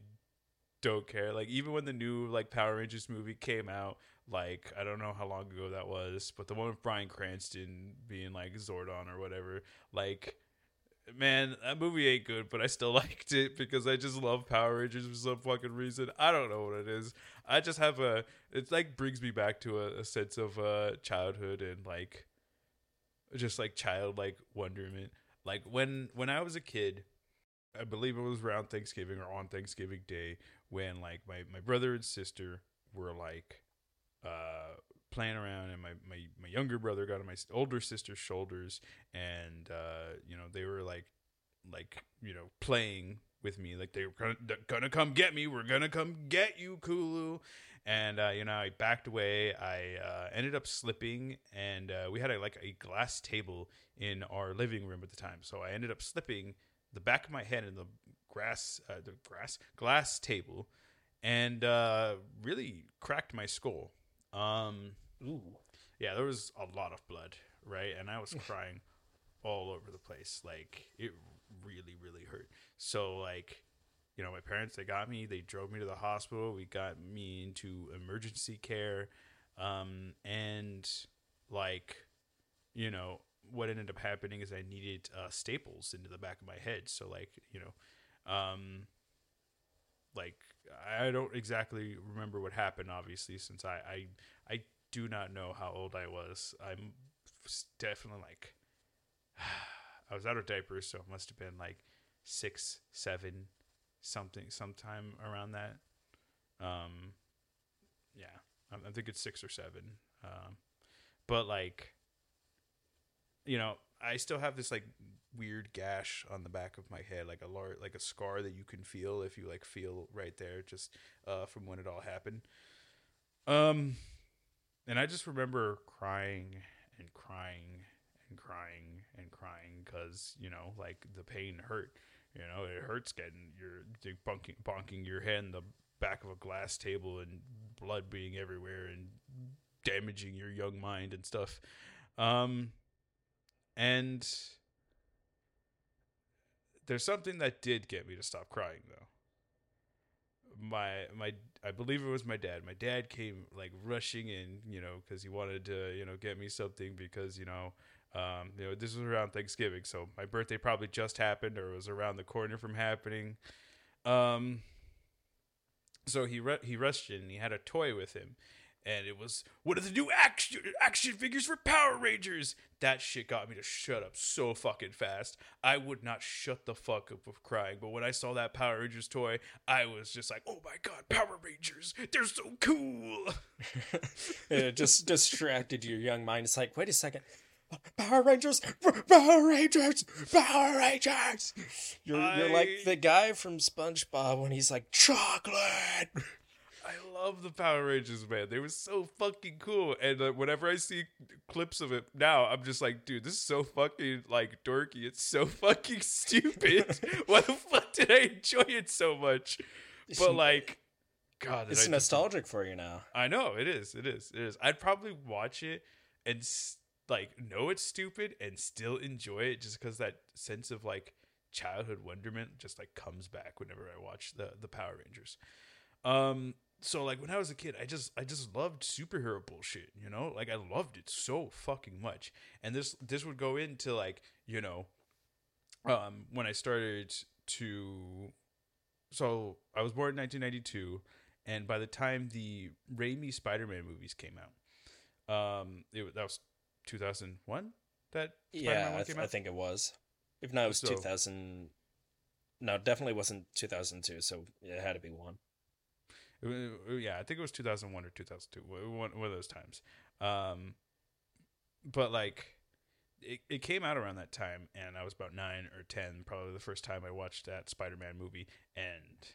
don't care. Like even when the new like Power Rangers movie came out, like I don't know how long ago that was, but the one with Bryan Cranston being like Zordon or whatever, like. Man, that movie ain't good, but I still liked it because I just love Power Rangers for some fucking reason. I don't know what it is. I just have a. It like brings me back to a, a sense of uh, childhood and like just like childlike wonderment. Like when when I was a kid, I believe it was around Thanksgiving or on Thanksgiving Day when like my, my brother and sister were like uh playing around and my, my, my younger brother got on my older sister's shoulders and uh you know they were like like you know playing with me like they were gonna, gonna come get me we're gonna come get you kulu. And uh, you know i backed away i uh, ended up slipping and uh, we had a, like a glass table in our living room at the time so i ended up slipping the back of my head in the grass uh, the grass glass table and uh, really cracked my skull um Ooh. yeah, there was a lot of blood, right? And I was crying all over the place. Like it really, really hurt. So like, you know, my parents they got me, they drove me to the hospital, we got me into emergency care. Um and like, you know, what ended up happening is I needed uh, staples into the back of my head. So like, you know, um like I don't exactly remember what happened obviously since I I I do not know how old I was. I'm definitely like I was out of diapers, so it must have been like six, seven, something, sometime around that. Um, yeah, I, I think it's six or seven. Um, but like, you know, I still have this like weird gash on the back of my head, like a lar- like a scar that you can feel if you like feel right there, just uh, from when it all happened. Um, and I just remember crying and crying and crying and crying because you know, like the pain hurt. You know, it hurts getting your bonking, bonking your head in the back of a glass table and blood being everywhere and damaging your young mind and stuff. Um, and there's something that did get me to stop crying though. My my I believe it was my dad. My dad came like rushing in, you know, because he wanted to, you know, get me something because you know, um, you know, this was around Thanksgiving, so my birthday probably just happened or was around the corner from happening. Um, so he ru- he rushed in. and He had a toy with him, and it was one of the new action action figures for Power Rangers. That shit got me to shut up so fucking fast. I would not shut the fuck up of crying, but when I saw that Power Rangers toy, I was just like, "Oh my god, Power Rangers! They're so cool!" it just distracted your young mind. It's like, wait a second. Power Rangers, Power Rangers, Power Rangers. You're you're like the guy from SpongeBob when he's like chocolate. I love the Power Rangers, man. They were so fucking cool. And uh, whenever I see clips of it now, I'm just like, dude, this is so fucking like dorky. It's so fucking stupid. Why the fuck did I enjoy it so much? But like, God, It's I just- nostalgic for you now. I know it is. It is. It is. I'd probably watch it and like know it's stupid and still enjoy it just because that sense of like childhood wonderment just like comes back whenever I watch the the Power Rangers. Um. So like when I was a kid, I just I just loved superhero bullshit. You know, like I loved it so fucking much. And this this would go into like you know, um, when I started to. So I was born in 1992 and by the time the Raimi Spider-Man movies came out, um, it that was 2001 that Spider-Man Yeah, one I, th- I think it was. If not, it was So- 2000. No, definitely wasn't 2002, so it had to be one. Yeah, I think it was 2001 or 2002, one, one of those times. Um, but like, it, it came out around that time, and I was about nine or ten, probably the first time I watched that Spider-Man movie, and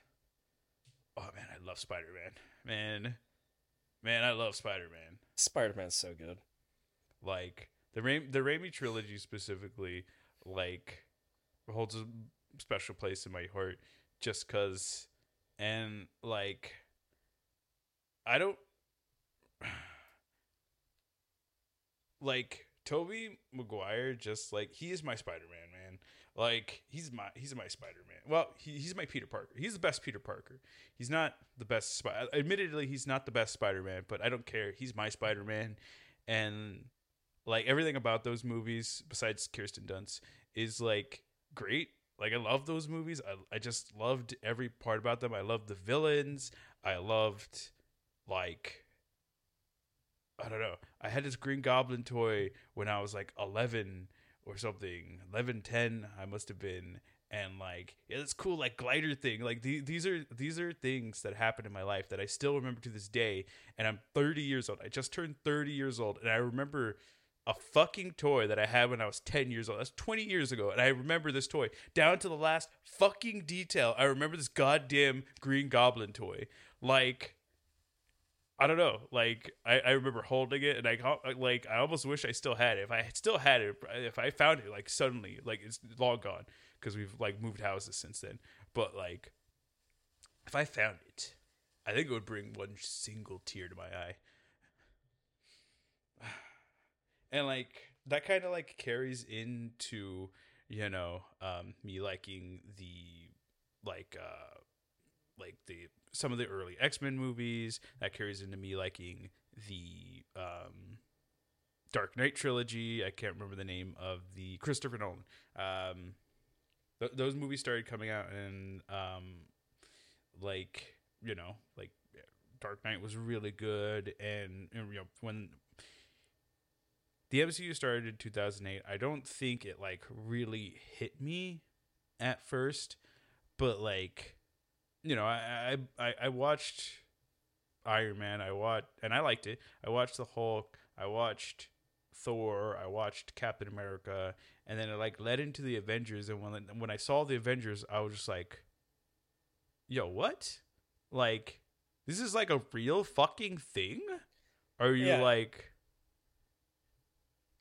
oh man, I love Spider-Man, man, man, I love Spider-Man. Spider Man's so good. like the Ra- the Raimi trilogy specifically like holds a special place in my heart just cuz and like I don't like Tobey Maguire just like he is my Spider-Man, man. Like he's my he's my Spider-Man. Well, he, he's my Peter Parker. He's the best Peter Parker. He's not the best Spider. Admittedly, he's not the best Spider-Man, but I don't care. He's my Spider-Man, and like everything about those movies, besides Kirsten Dunst, is like great. Like I love those movies. I I just loved every part about them. I loved the villains. I loved like I don't know. I had this Green Goblin toy when I was like 11 or something. 11, 10, I must have been. And like, yeah, this cool like glider thing. Like the, these are these are things that happened in my life that I still remember to this day. And I'm 30 years old. I just turned 30 years old, and I remember a fucking toy that I had when I was 10 years old. That's 20 years ago. And I remember this toy down to the last fucking detail. I remember this goddamn Green Goblin toy. Like, I don't know. Like I, I remember holding it, and I like I almost wish I still had it. If I still had it, if I found it, like suddenly, like it's long gone because we've like moved houses since then. But like, if I found it, I think it would bring one single tear to my eye. And like that kind of like carries into you know um, me liking the like uh like the some of the early X Men movies. That carries into me liking the um, Dark Knight trilogy. I can't remember the name of the Christopher Nolan. Um, th- those movies started coming out, and um, like you know, like Dark Knight was really good, and, and you know when the MCU started in 2008, I don't think it like really hit me at first, but like you know, I I I watched Iron Man. I watched and I liked it. I watched the Hulk. I watched Thor. I watched Captain America, and then it like led into the Avengers. And when when I saw the Avengers, I was just like, "Yo, what? Like, this is like a real fucking thing? Are you yeah. like,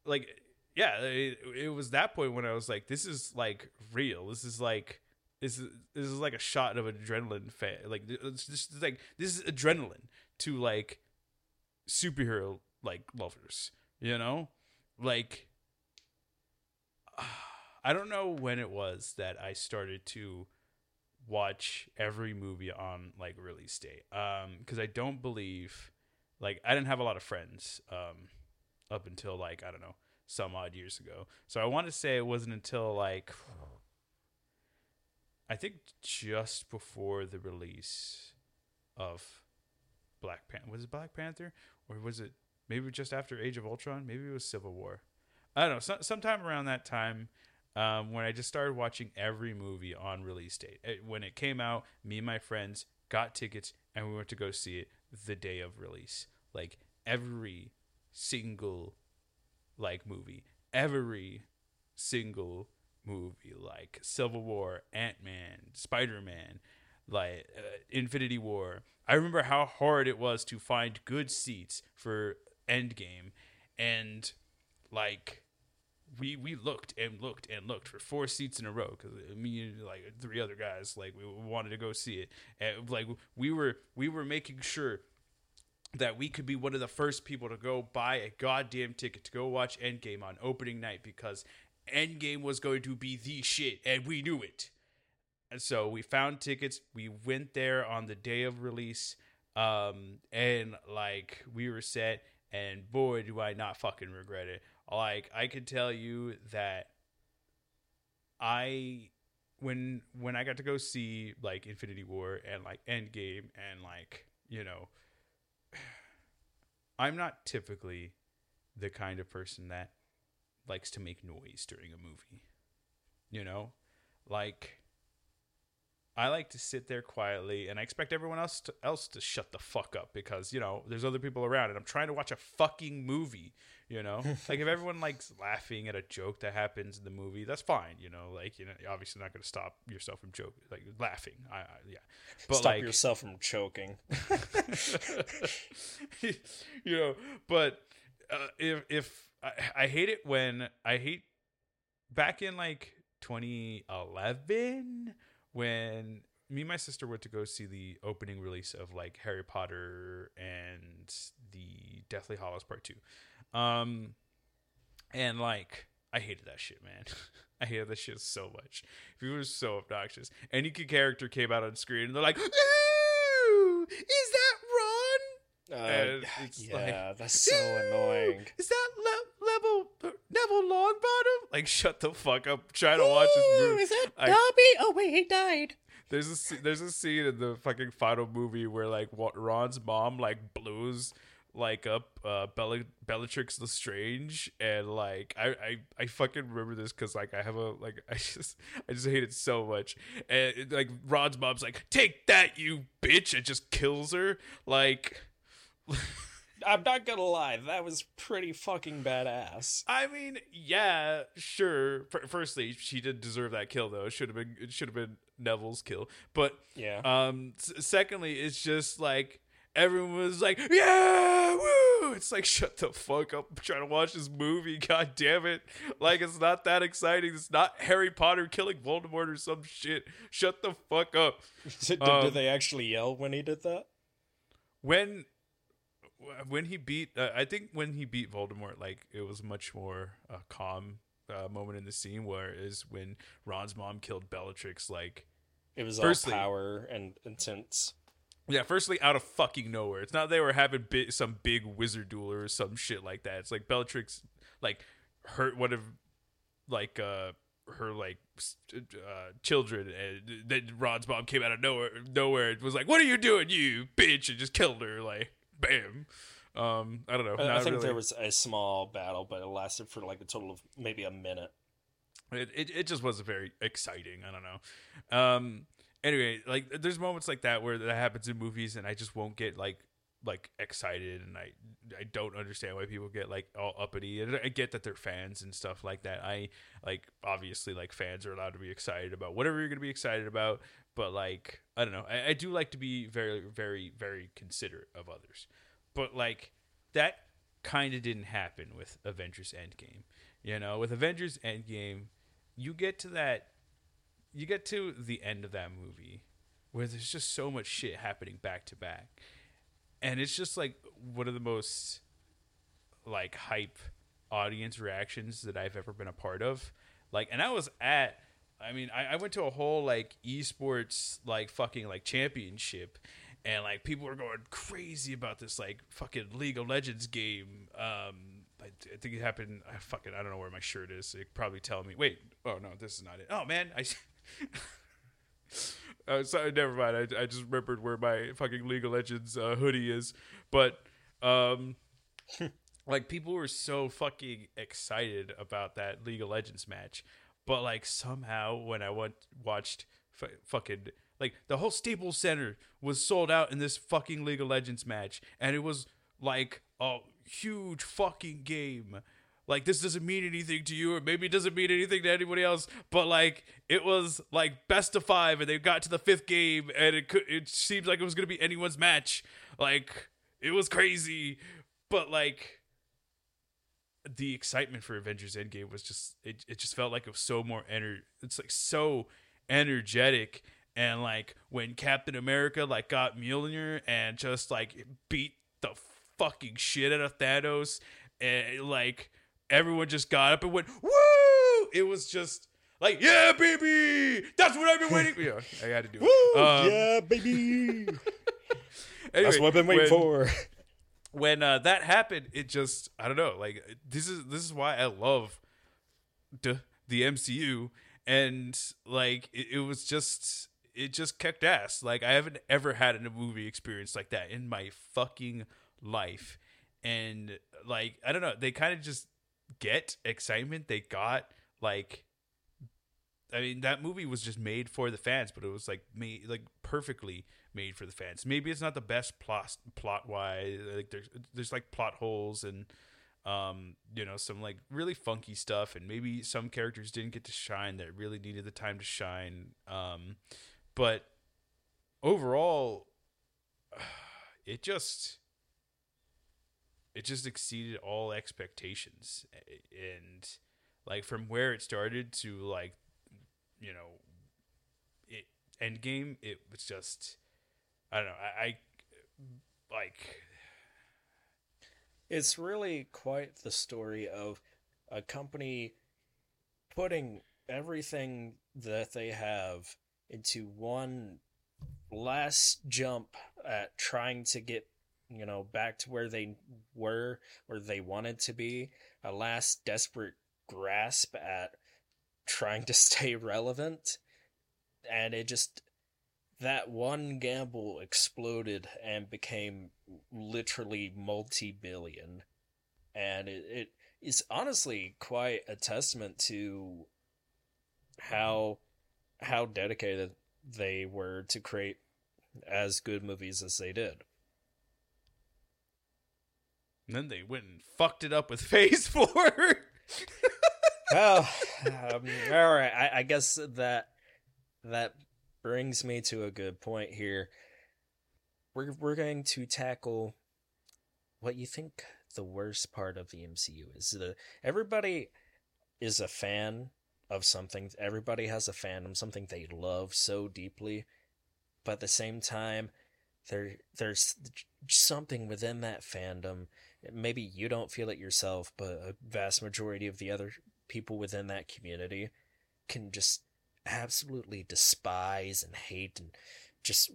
like?" Yeah, it, it was that point when I was like, "This is like real. This is like this is this is like a shot of adrenaline. Fa- like it's just like this is adrenaline to like superhero like lovers. You know, like I don't know when it was that I started to watch every movie on like release date. Um, because I don't believe like I didn't have a lot of friends um up until like I don't know some odd years ago. So I want to say it wasn't until like I think just before the release of Black Panther. Was it Black Panther? Or was it maybe just after Age of Ultron? Maybe it was Civil War. I don't know. So, sometime around that time, um, when I just started watching every movie on release date. It, when it came out, me and my friends got tickets and we went to go see it the day of release. Like every single like movie, every single movie like Civil War, Ant Man, Spider Man, like uh, Infinity War. I remember how hard it was to find good seats for Endgame, and like we we looked and looked and looked for four seats in a row because me and like three other guys like we wanted to go see it and like we were we were making sure that we could be one of the first people to go buy a goddamn ticket to go watch Endgame on opening night because Endgame was going to be the shit, and we knew it. And so we found tickets. We went there on the day of release, um, and like we were set. And boy, do I not fucking regret it. Like I can tell you that I when when I got to go see like Infinity War and like Endgame and like you know I'm not typically the kind of person that likes to make noise during a movie. You know? Like I like to sit there quietly and I expect everyone else to, else to shut the fuck up because, you know, there's other people around and I'm trying to watch a fucking movie, you know? like if everyone likes laughing at a joke that happens in the movie, that's fine, you know? Like, you know, you're obviously not going to stop yourself from joking, like laughing. I, I yeah. But stop like, yourself from choking. you know, but uh, if if I, I hate it when I hate back in like 2011 when me and my sister went to go see the opening release of like Harry Potter and the Deathly Hallows Part 2. Um and like I hated that shit, man. I hated that shit so much. It was so obnoxious. Any character came out on screen and they're like, "Ooh, is that Ron?" Uh, yeah, like, that's so annoying. Is that Like, shut the fuck up. Try to watch this movie. Is that I- Dobby? Oh wait, he died. There's a there's a scene in the fucking final movie where like what Ron's mom like blows like up uh Bella Bellatrix Lestrange and like I I, I fucking remember this because like I have a like I just I just hate it so much and it, like Ron's mom's like take that you bitch and just kills her like I'm not gonna lie, that was pretty fucking badass. I mean, yeah, sure. F- firstly, she did deserve that kill, though. It should have been it should have been Neville's kill. But Yeah. um, s- secondly, it's just like everyone was like, "Yeah, woo!" It's like shut the fuck up. I'm trying to watch this movie. God damn it! Like it's not that exciting. It's not Harry Potter killing Voldemort or some shit. Shut the fuck up. did, um, did they actually yell when he did that? when when he beat uh, i think when he beat voldemort like it was much more uh, calm uh, moment in the scene where is when ron's mom killed bellatrix like It was Firstly- all power and intense. yeah firstly out of fucking nowhere it's not they were having bi- some big wizard duel or some shit like that it's like bellatrix like hurt one of like uh her like uh children and then ron's mom came out of nowhere nowhere and was like what are you doing you bitch and just killed her like bam. Um i don't know. I, I think really- there was a small battle, but it lasted for like a total of maybe a minute. it, it, it just wasn't very exciting. I don't know. Um anyway like there's moments like that where that happens in movies and i just won't get like like excited and i i don't understand why people get like all uppity. I get that they're fans and stuff like that. I like obviously like fans are allowed to be excited about whatever you're gonna be excited about but like i don't know. I, I do like to be very very very considerate of others. But like that kind of didn't happen with avengers endgame. You know with avengers endgame you get to that you get to the end of that movie where there's just so much shit happening back to back. And it's just like one of the most like hype audience reactions that I've ever been a part of. Like, and I was at, I mean, I, I went to a whole like esports like fucking like championship, and like people were going crazy about this like fucking League of Legends game. Um, I, I think it happened. I fucking I don't know where my shirt is. It probably tell me. Wait, oh no, this is not it. Oh man, I. Uh, so, never mind. I, I just remembered where my fucking League of Legends uh, hoodie is. But um, like people were so fucking excited about that League of Legends match, but like somehow when I went watched f- fucking like the whole Staples Center was sold out in this fucking League of Legends match, and it was like a huge fucking game. Like this doesn't mean anything to you, or maybe it doesn't mean anything to anybody else. But like it was like best of five, and they got to the fifth game, and it could it seems like it was gonna be anyone's match. Like it was crazy, but like the excitement for Avengers Endgame was just it, it just felt like it was so more ener it's like so energetic and like when Captain America like got Mjolnir and just like beat the fucking shit out of Thanos and like everyone just got up and went woo! It was just like yeah baby! That's what I've been waiting for. Yeah I had to do it. Um, yeah, baby. anyway, That's what I've been waiting when- for. When uh, that happened, it just I don't know. Like this is this is why I love the the MCU, and like it, it was just it just kicked ass. Like I haven't ever had a movie experience like that in my fucking life, and like I don't know. They kind of just get excitement. They got like. I mean, that movie was just made for the fans, but it was like made like perfectly made for the fans. Maybe it's not the best plot plot wise. Like there's there's like plot holes and um you know some like really funky stuff, and maybe some characters didn't get to shine that really needed the time to shine. Um, but overall, it just it just exceeded all expectations, and like from where it started to like you know, it Endgame. It was just I don't know. I, I like It's really quite the story of a company putting everything that they have into one last jump at trying to get you know back to where they were where they wanted to be a last desperate grasp at trying to stay relevant and it just that one gamble exploded and became literally multi-billion. And it, it is honestly quite a testament to how how dedicated they were to create as good movies as they did. And then they went and fucked it up with Phase Four. well um, all right. I, I guess that that brings me to a good point here we're we're going to tackle what you think the worst part of the MCU is. The everybody is a fan of something. Everybody has a fandom, something they love so deeply, but at the same time, there there's something within that fandom. Maybe you don't feel it yourself, but a vast majority of the other people within that community can just absolutely despise and hate and just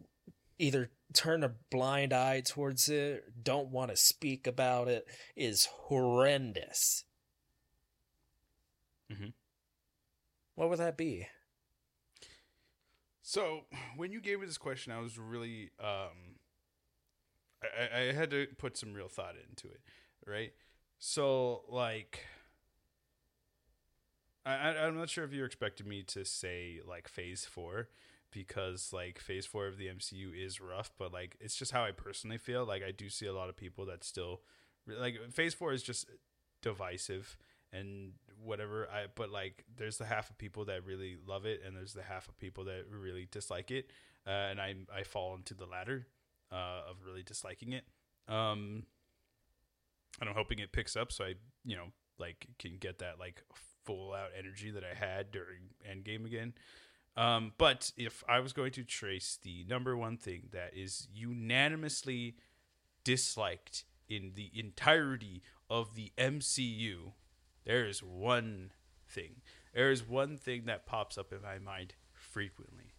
either turn a blind eye towards it, don't want to speak about it, is horrendous. Mm-hmm. What would that be? So when you gave me this question, I was really um, I, I had to put some real thought into it, right? So like. I, I'm not sure if you're expecting me to say like phase four, because like phase four of the MCU is rough, but like it's just how I personally feel. Like I do see a lot of people that still like phase four is just divisive and whatever. I but like there's the half of people that really love it, and there's the half of people that really dislike it, uh, and I I fall into the latter uh, of really disliking it. Um, and I'm hoping it picks up so I you know like can get that like full out energy that I had during Endgame again. Um, but if I was going to trace the number one thing that is unanimously disliked in the entirety of the MCU, there is one thing. There is one thing that pops up in my mind frequently.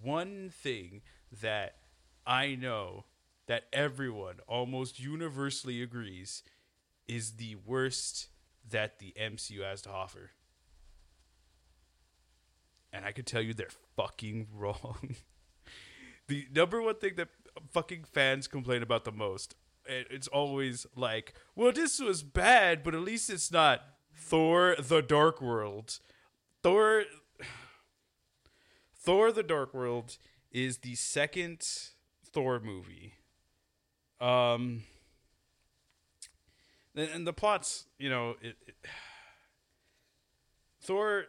One thing that I know that everyone almost universally agrees is the worst that the MCU has to offer and I can tell you they're fucking wrong. the number one thing that fucking fans complain about the most, it's always like, well, this was bad, but at least it's not Thor: The Dark World. Thor, Thor: The Dark World is the second Thor movie. Um, and the plots, you know, it, it Thor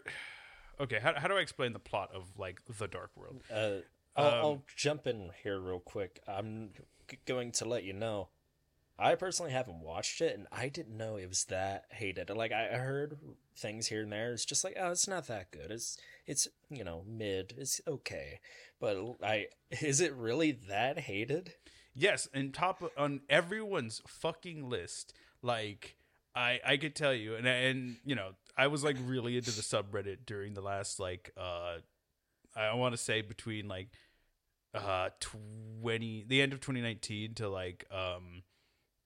okay how, how do i explain the plot of like the dark world? Uh, I'll, um, I'll, jump in here real quick. I'm g- going to let you know. I personally haven't watched it and i didn't know it was that hated. Like i heard things here and there. It's just like oh it's not that good. It's it's you know mid. It's okay. But i is it really that hated? Yes and top of, on everyone's fucking list like I I could tell you, and and you know, I was like really into the subreddit during the last like uh, I want to say between like uh twenty the end of twenty nineteen to like um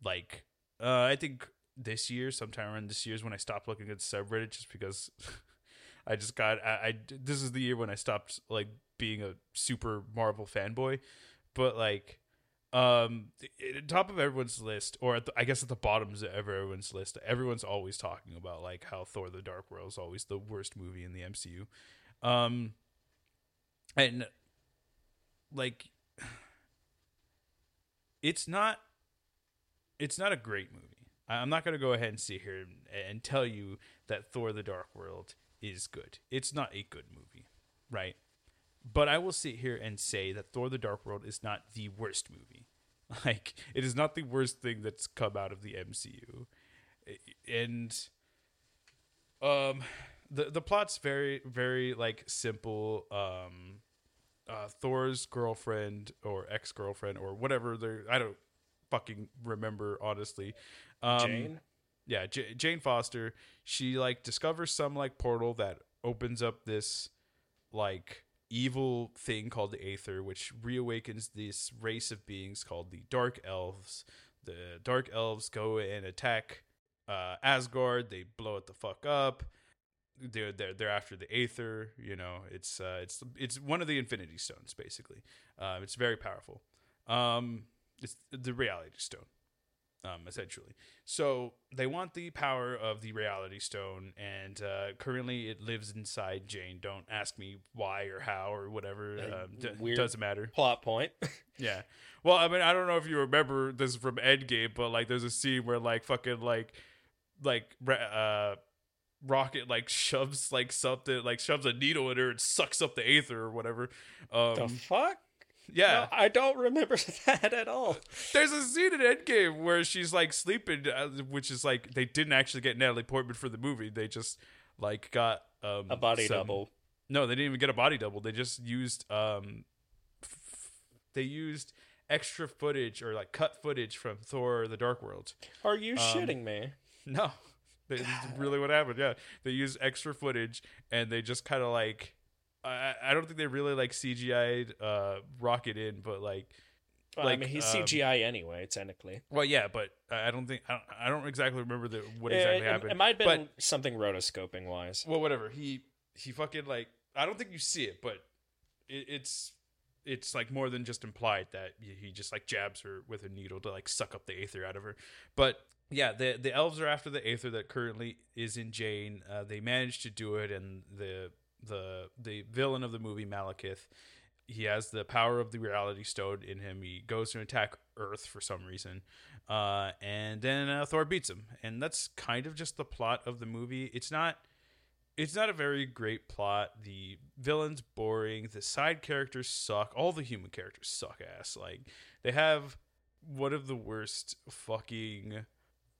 like uh I think this year sometime around this year is when I stopped looking at subreddit just because I just got I, I this is the year when I stopped like being a super Marvel fanboy, but like um at top of everyone's list or the, i guess at the bottoms of everyone's list everyone's always talking about like how thor the dark world is always the worst movie in the mcu um and like it's not it's not a great movie. I'm not going to go ahead and sit here and, and tell you that thor the dark world is good. It's not a good movie right but I will sit here and say that Thor: The Dark World is not the worst movie. Like it is not the worst thing that's come out of the MCU, and um, the the plot's very very like simple. Um, uh, Thor's girlfriend or ex girlfriend or whatever they're I don't fucking remember honestly. Um, Jane. yeah, J- Jane Foster. She like discovers some like portal that opens up this like evil thing called the Aether, which reawakens this race of beings called the Dark Elves. The Dark Elves go and attack uh, Asgard. They blow it the fuck up. They're they're they're after the Aether. You know, it's uh, it's it's one of the Infinity Stones basically. Uh, it's very powerful. Um, it's the Reality Stone um, essentially. So they want the power of the Reality Stone, and uh, currently it lives inside Jane. Don't ask me why or how or whatever. Um, d- weird. doesn't matter. Plot point. Yeah. Well, I mean, I don't know if you remember this from Endgame, but like, there's a scene where like fucking like like uh rocket like shoves like something like shoves a needle in her and sucks up the aether or whatever um the fuck? Yeah No, I don't remember that at all. There's a scene in Endgame where she's like sleeping, uh, which is like they didn't actually get Natalie Portman for the movie. They just like got um, A body some- double. No, they didn't even get a body double. They just used um, f- they used extra footage or like cut footage from Thor: The Dark World. Are you Um, shitting me? No, this is really what happened. Yeah, they used extra footage and they just kind of like. I, I don't think they really like CGI'd uh, Rocket in, but like Well, I like, mean, he's um, CGI anyway, technically. Well, yeah, but I I don't think I don't, I don't exactly remember the what Eh, exactly it, happened. it might have been but something rotoscoping wise. well, whatever. He he fucking like I don't think you see it, but it, it's it's like more than just implied that he he just like jabs her with a needle to like suck up the aether out of her. But yeah, the the elves are after the aether that currently is in Jane. Uh, they managed to do it, and the the the villain of the movie Malekith. He has the power of the reality stone in him. He goes to attack Earth for some reason, uh, and then uh, Thor beats him, and that's kind of just the plot of the movie. It's not it's not a very great plot. The villain's boring. The side characters suck. All the human characters suck ass. Like they have one of the worst fucking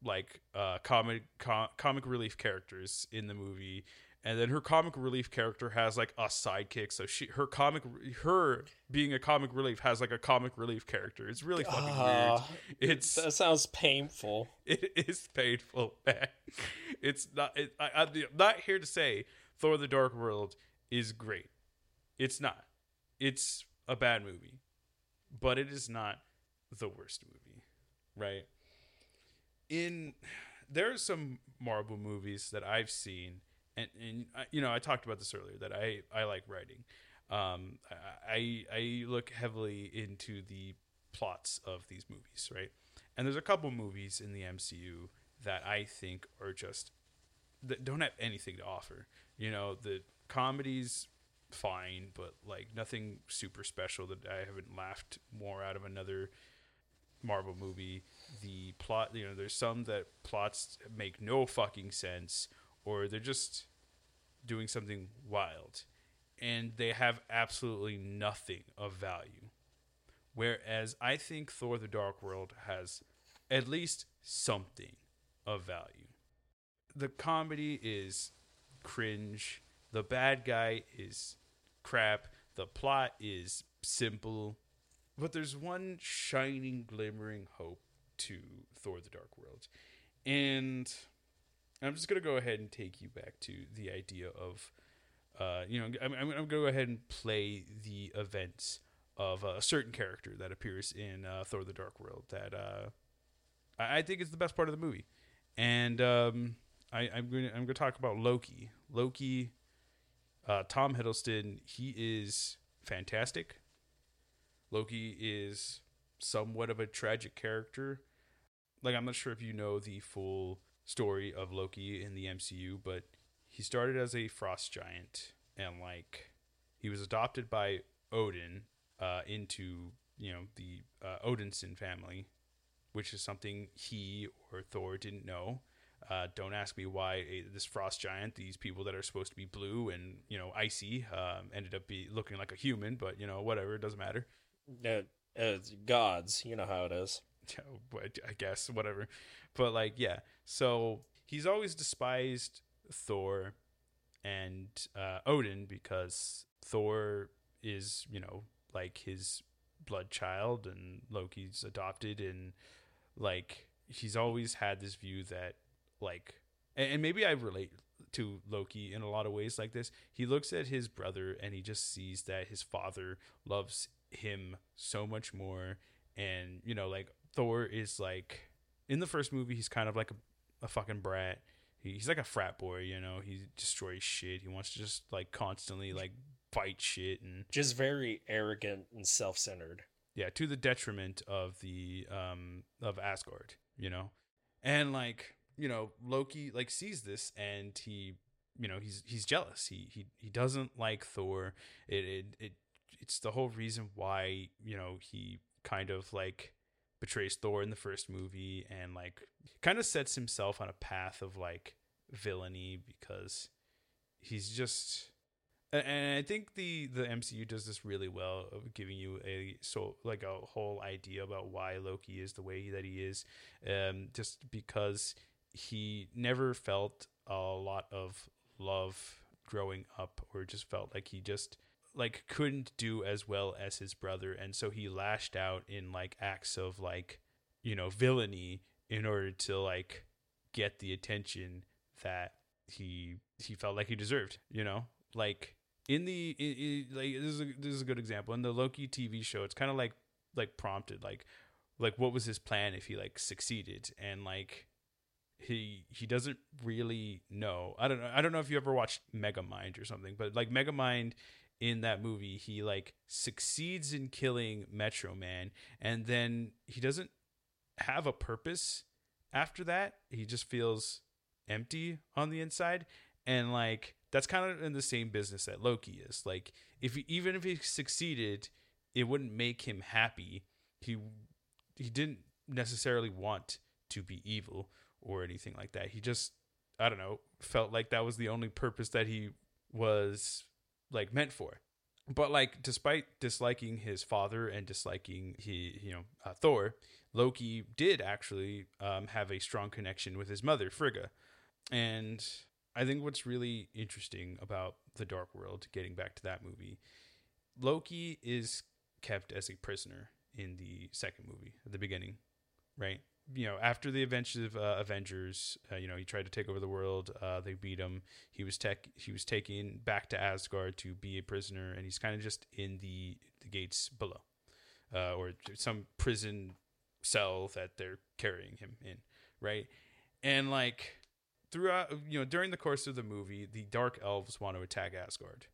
like uh comic com- comic relief characters in the movie. And then her comic relief character has like a sidekick, so she her comic her being a comic relief has like a comic relief character. It's really fucking Ah, weird. It's that sounds painful. it is painful, man. It's not. It, I, I'm not here to say Thor: The Dark World is great. It's not. It's a bad movie, but it is not the worst movie, right? In there are some Marvel movies that I've seen, and and you know I talked about this earlier that I I like writing. Um, I I look heavily into the plots of these movies, right? And there's a couple movies in the MCU that I think are just that don't have anything to offer. You know, the comedies fine, but like nothing super special that I haven't laughed more out of another Marvel movie. The plot, you know, there's some that plots make no fucking sense or they're just doing something wild and they have absolutely nothing of value. Whereas I think Thor the Dark World has at least something of value. The comedy is cringe. The bad guy is crap. The plot is simple. But there's one shining, glimmering hope to Thor the Dark World. And I'm just going to go ahead and take you back to the idea of, uh, you know, I'm, I'm going to go ahead and play the events of a certain character that appears in uh, Thor: The Dark World that uh, I, think is the best part of the movie, and um, I, I'm going to I'm going to talk about Loki. Loki, uh, Tom Hiddleston, he is fantastic. Loki is somewhat of a tragic character. Like I'm not sure if you know the full story of Loki in the MCU, but he started as a frost giant and like he was adopted by Odin uh, into you know the uh, Odinson family, which is something he or Thor didn't know. Uh, don't ask me why a, this frost giant, these people that are supposed to be blue and you know icy, um, ended up be looking like a human. But you know whatever, it doesn't matter. Uh, uh, gods, you know how it is. I guess whatever. But like yeah, so he's always despised Thor, and uh, Odin because Thor is, you know, like his blood child and Loki's adopted and like he's always had this view that like and, and maybe I relate to Loki in a lot of ways like this. He looks at his brother and he just sees that his father loves him so much more and you know like Thor is like in the first movie he's kind of like a, a fucking brat. He, he's like a frat boy, you know. He destroys shit. He wants to just like constantly like fight shit and Just very arrogant and self centered. yeah to the detriment of the um of asgard you know and like you know loki like sees this and he you know he's he's jealous he he, he doesn't like thor it, it it it's the whole reason why you know he kind of like betrays thor in the first movie and like kind of sets himself on a path of like villainy because he's just and I think the the MCU does this really well of giving you a so like a whole idea about why Loki is the way that he is, um, just because he never felt a lot of love growing up, or just felt like he just like couldn't do as well as his brother, and so he lashed out in like acts of like you know villainy in order to like get the attention that he he felt like he deserved you know? Like in the i i like this is a, this is a good example. In the Loki TV show it's kind of like like prompted like like what was his plan if he like succeeded? And like he he doesn't really know. I don't know I don't know if you ever watched Megamind or something but like Megamind in that movie he like succeeds in killing Metro Man and then he doesn't have a purpose after that. He just feels empty on the inside and like that's kind of in the same business that Loki is. Like if he, even if he succeeded it wouldn't make him happy. He he didn't necessarily want to be evil or anything like that. He just i don't know felt like that was the only purpose that he was like meant for. But like despite disliking his father and disliking he you know uh, thor loki did actually um, have a strong connection with his mother frigga. And i think what's really interesting about the dark world getting back to that movie loki is kept as a prisoner in the second movie at the beginning right you know after the of uh, avengers uh, you know he tried to take over the world uh, they beat him. He was tech he was taken back to asgard to be a prisoner and he's kind of just in the the gates below uh, or some prison cell that they're carrying him in right? And like throughout you know during the course of the movie the dark elves want to attack asgard.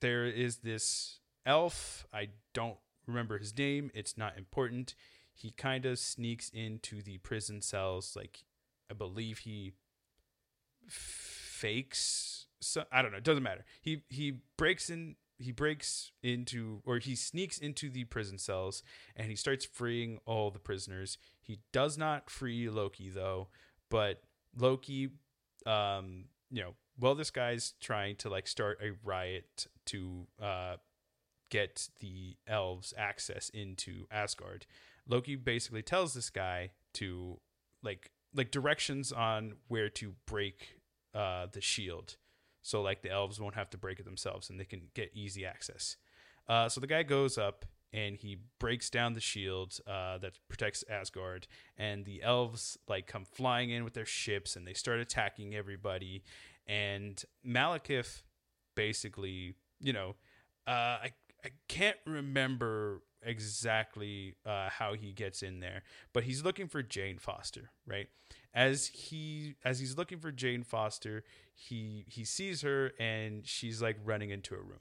There is this elf i don't remember his name it's not important he kind of sneaks into the prison cells like i believe he fakes so i don't know it doesn't matter. He he breaks in he breaks into or he sneaks into the prison cells and he starts freeing all the prisoners. He does not free loki though but loki um you know well this guy's trying to like start a riot to uh get the elves access into asgard Loki basically tells this guy to like like directions on where to break uh, the shield, so like the elves won't have to break it themselves and they can get easy access. Uh, so the guy goes up and he breaks down the shield uh, that protects Asgard, and the elves like come flying in with their ships and they start attacking everybody. And Malekith basically, you know, uh, I I can't remember exactly uh, how he gets in there, but he's looking for Jane Foster, right? As he as he's looking for Jane Foster, he he sees her and she's like running into a room,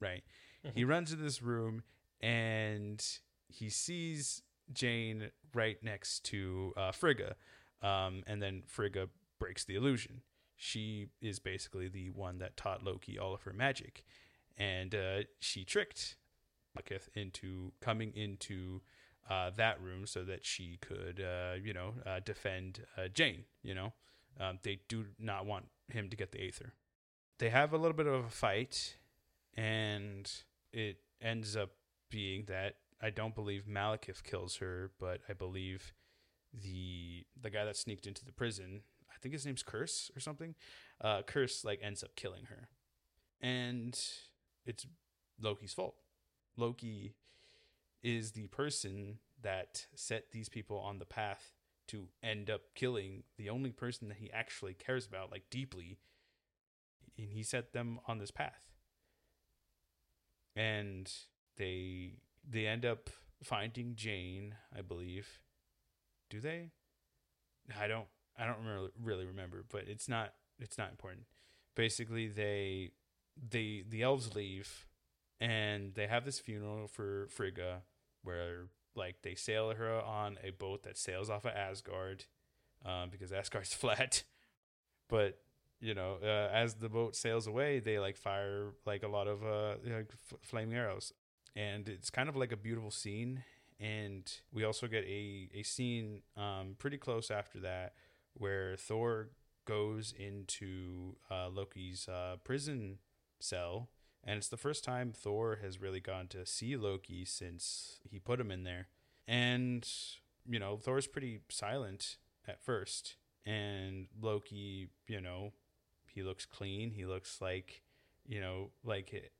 right? He runs into this room and he sees Jane right next to uh, Frigga, um, and then Frigga breaks the illusion. She is basically the one that taught Loki all of her magic, and uh, she tricked Malekith into coming into uh, that room so that she could, uh, you know, uh, defend uh, Jane. You know, um, they do not want him to get the Aether. They have a little bit of a fight, and it ends up being that I don't believe Malekith kills her, but I believe the the guy that sneaked into the prison. I think his name's Kurse or something. Uh, Kurse like ends up killing her, and it's Loki's fault. Loki is the person that set these people on the path to end up killing the only person that he actually cares about, like deeply. And he set them on this path. And they they end up finding Jane, I believe. Do they? I don't I don't remember, really remember, but it's not it's not important. Basically, they they the elves leave and they have this funeral for Frigga where like they sail her on a boat that sails off of Asgard um, because Asgard's flat. But you know, uh, as the boat sails away, they like fire like a lot of uh, like f- flaming arrows, and it's kind of like a beautiful scene. And we also get a a scene um, pretty close after that where Thor goes into uh, Loki's uh, prison cell and it's the first time Thor has really gone to see Loki since he put him in there. And, you know, Thor's pretty silent at first. And Loki, you know, he looks clean. He looks like, you know, like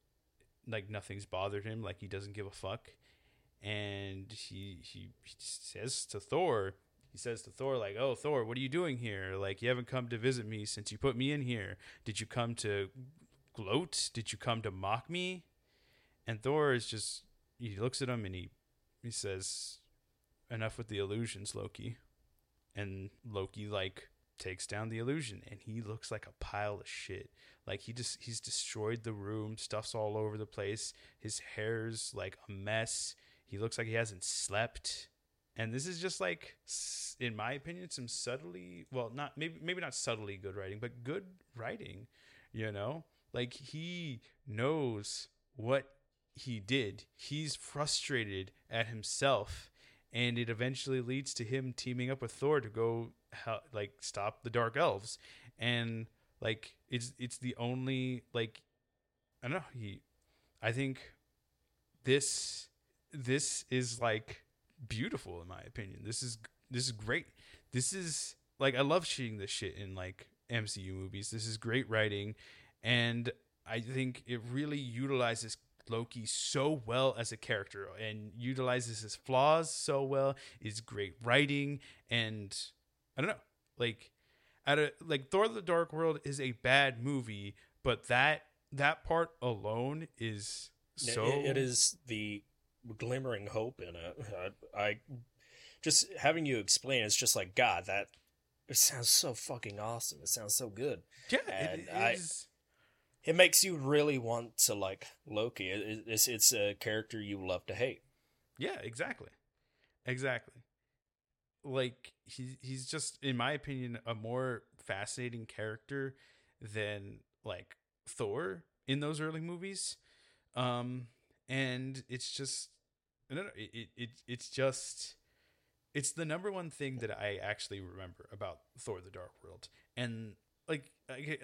like nothing's bothered him, like he doesn't give a fuck. And he, he he says to Thor, he says to Thor like, "Oh, Thor, what are you doing here? Like you haven't come to visit me since you put me in here. Did you come to gloat? Did you come to mock me? And Thor is just he looks at him and he he says, Enough with the illusions, Loki. And Loki like takes down the illusion and he looks like a pile of shit. Like he just he's destroyed the room, stuff's all over the place. His hair's like a mess. He looks like he hasn't slept. And this is just like in my opinion some subtly well not maybe maybe not subtly good writing, but good writing, you know? Like he knows what he did. He's frustrated at himself and it eventually leads to him teaming up with Thor to go like stop the dark elves and like it's it's the only like I don't know he I think this this is like beautiful in my opinion. This is this is great. This is like I love seeing this shit in like MCU movies. This is great writing and I think it really utilizes Loki so well as a character and utilizes his flaws so well. Is great writing and I don't know, like at a like Thor: The Dark World is a bad movie, but that that part alone is so. it, it is the glimmering hope in it. I, I just having you explain. It's just like God. That it sounds so fucking awesome. It sounds so good. Yeah, and it is. I, it makes you really want to like Loki. It's it's a character you love to hate. Yeah, exactly, exactly. Like he he's just, in my opinion, a more fascinating character than like Thor in those early movies. Um, and it's just, no, it, it, it it's just, it's the number one thing that I actually remember about Thor: The Dark World, and like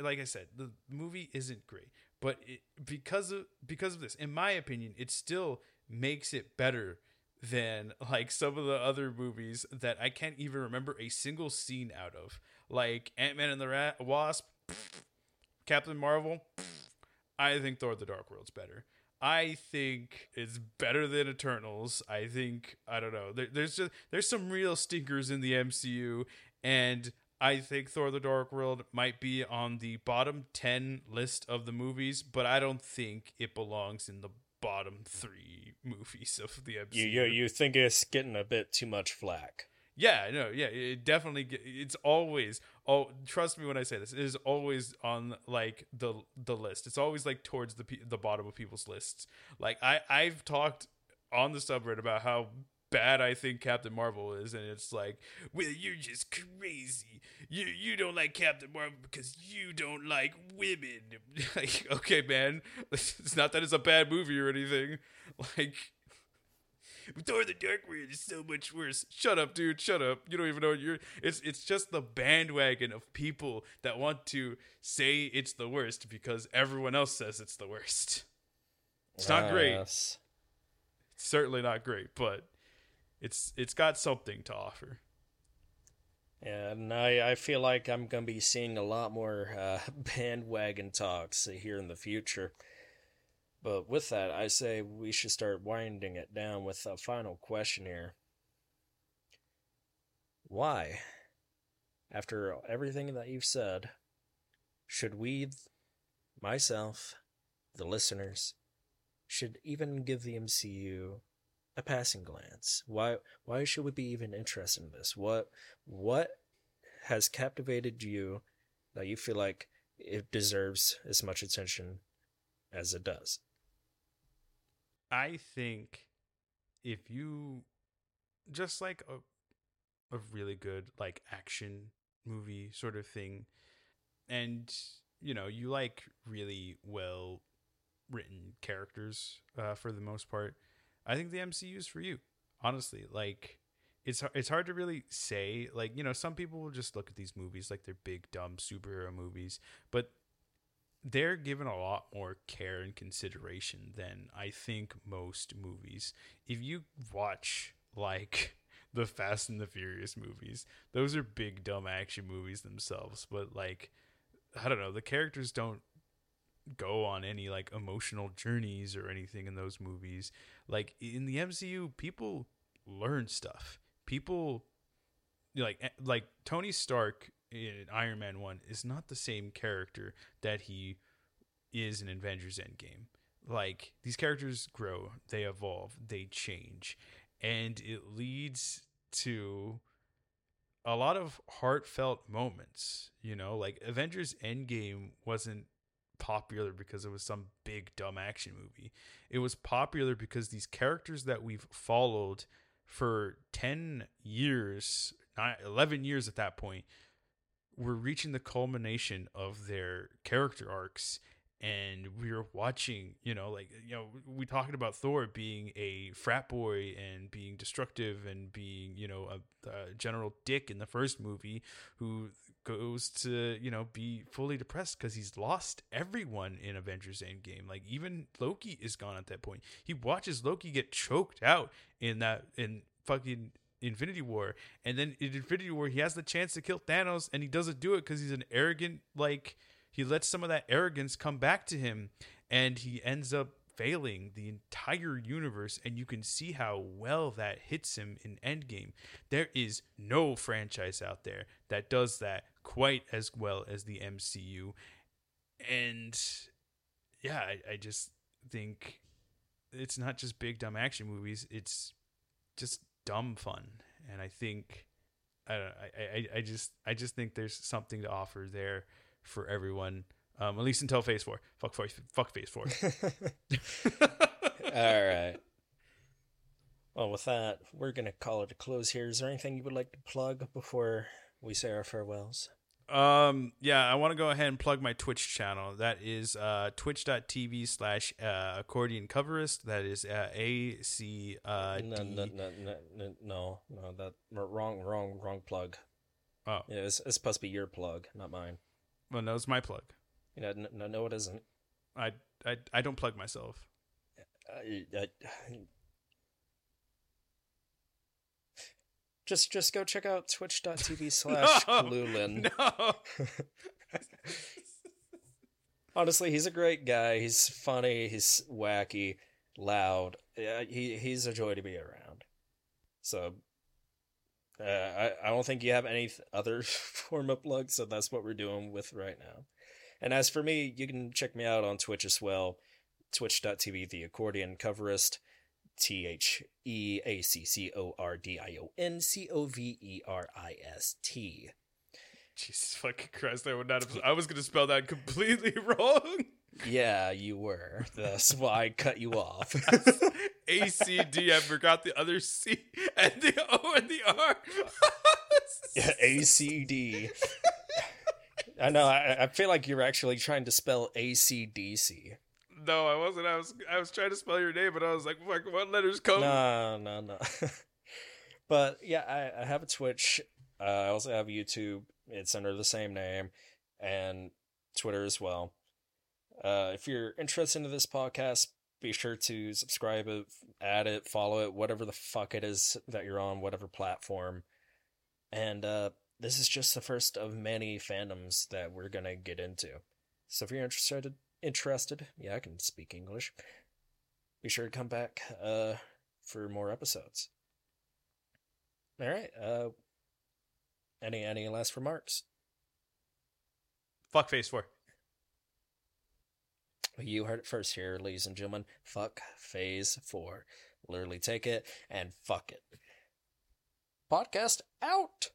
like I said, the movie isn't great, but it, because of because of this, in my opinion, it still makes it better than like some of the other movies that I can't even remember a single scene out of, like Ant Man and the Wasp, Captain Marvel. I think Thor: The Dark World's better. I think it's better than Eternals. I think I don't know. There, there's just there's some real stinkers in the MCU, and I think Thor the Dark World might be on the bottom 10 list of the movies, but I don't think it belongs in the bottom 3 movies of the MCU. You you, you think it's getting a bit too much flack. Yeah, no, yeah, it definitely it's always oh trust me when I say this, it is always on like the the list. It's always like towards the the bottom of people's lists. Like I I've talked on the subreddit about how bad I think Captain Marvel is, and it's like, well, you're just crazy. You you don't like Captain Marvel because you don't like women. like, okay, man, it's not that it's a bad movie or anything. Like, Thor: The Dark World is so much worse. Shut up, dude. Shut up. You don't even know what you're. It's it's just the bandwagon of people that want to say it's the worst because everyone else says it's the worst. It's not great. It's certainly not great, but it's it's got something to offer. And I, I feel like I'm going to be seeing a lot more uh, bandwagon talks here in the future. But with that, I say we should start winding it down with a final question here. Why, after everything that you've said, should we, myself, the listeners, should even give the MCU a passing glance? Why why should we be even interested in this? What what has captivated you that you feel like it deserves as much attention as it does? I think if you just like a a really good like action movie sort of thing and you know you like really well written characters uh, for the most part i think the mcu is for you honestly like it's it's hard to really say like you know some people will just look at these movies like they're big dumb superhero movies but they're given a lot more care and consideration than I think most movies. If you watch like the Fast and the Furious movies, those are big dumb action movies themselves, but like I don't know, the characters don't go on any like emotional journeys or anything in those movies. Like in the MCU, people learn stuff. People like eh, like Tony Stark in Iron Man 1 is not the same character that he is in Avengers Endgame. Like these characters grow, they evolve, they change, and it leads to a lot of heartfelt moments, you know, like Avengers Endgame wasn't popular because it was some big dumb action movie. It was popular because these characters that we've followed for 10 years, 11 years at that point, we're reaching the culmination of their character arcs and we were watching you know like you know we talking about thor being a frat boy and being destructive and being you know a, a, general dick in the first movie who goes to you know be fully depressed because he's lost everyone in avengers endgame. Like even loki is gone at that point. He watches loki get choked out in that in fucking Infinity War, and then in Infinity War he has the chance to kill Thanos, and he doesn't do it because he's an arrogant like he lets some of that arrogance come back to him, and he ends up failing the entire universe, and you can see how well that hits him in Endgame. There is no franchise out there that does that quite as well as the MCU, and yeah, I, I just think it's not just big dumb action movies; it's just dumb fun, and I think I I I just I just think there's something to offer there for everyone. Um, at least until Phase Four. Fuck Phase. Fuck Phase Four. All right. Well, with that, we're gonna call it a close here. Is there anything you would like to plug before we say our farewells? Um, yeah, I want to go ahead and plug my Twitch channel. That is uh, twitch.tv slash uh, accordion coverist. That is uh, A C uh, no, no, no, no, no, no, that wrong, wrong, wrong plug. Oh, yeah, it's, it's supposed to be your plug, not mine. Well, no, it's my plug. You know, no, no, it isn't. I, I, I don't plug myself. I, I, just, just go check out twitch.tv slash Kululin. No. Honestly, he's a great guy. He's funny. He's wacky, loud. Yeah, he he's a joy to be around. So uh, I, I don't think you have any other form of plug, so that's what we're doing with right now. And as for me, you can check me out on Twitch as well. Twitch.tv, the accordion coverist. T H E A C C O R D I O N C O V E R I S T. Jesus fucking Christ! I would not. Have, I was going to spell that completely wrong. Yeah, you were. That's why I cut you off. A C D. I forgot the other C and the O and the R. yeah, A C D. I know. I, I feel like you're actually trying to spell A C D C. No, I wasn't. I was. I was trying to spell your name, but I was like, "Fuck, what letters come?" No, no, no. but yeah, I, I have a Twitch. Uh, I also have YouTube. It's under the same name, and Twitter as well. Uh, if you're interested in this podcast, be sure to subscribe it, add it, follow it, whatever the fuck it is that you're on, whatever platform. And uh, this is just the first of many fandoms that we're gonna get into. So if you're interested, interested, yeah, I can speak English. Be sure to come back uh, for more episodes. All right. Uh, any any last remarks? Fuck Phase Four. You heard it first here, ladies and gentlemen. Fuck Phase Four. Literally take it and fuck it. Podcast out.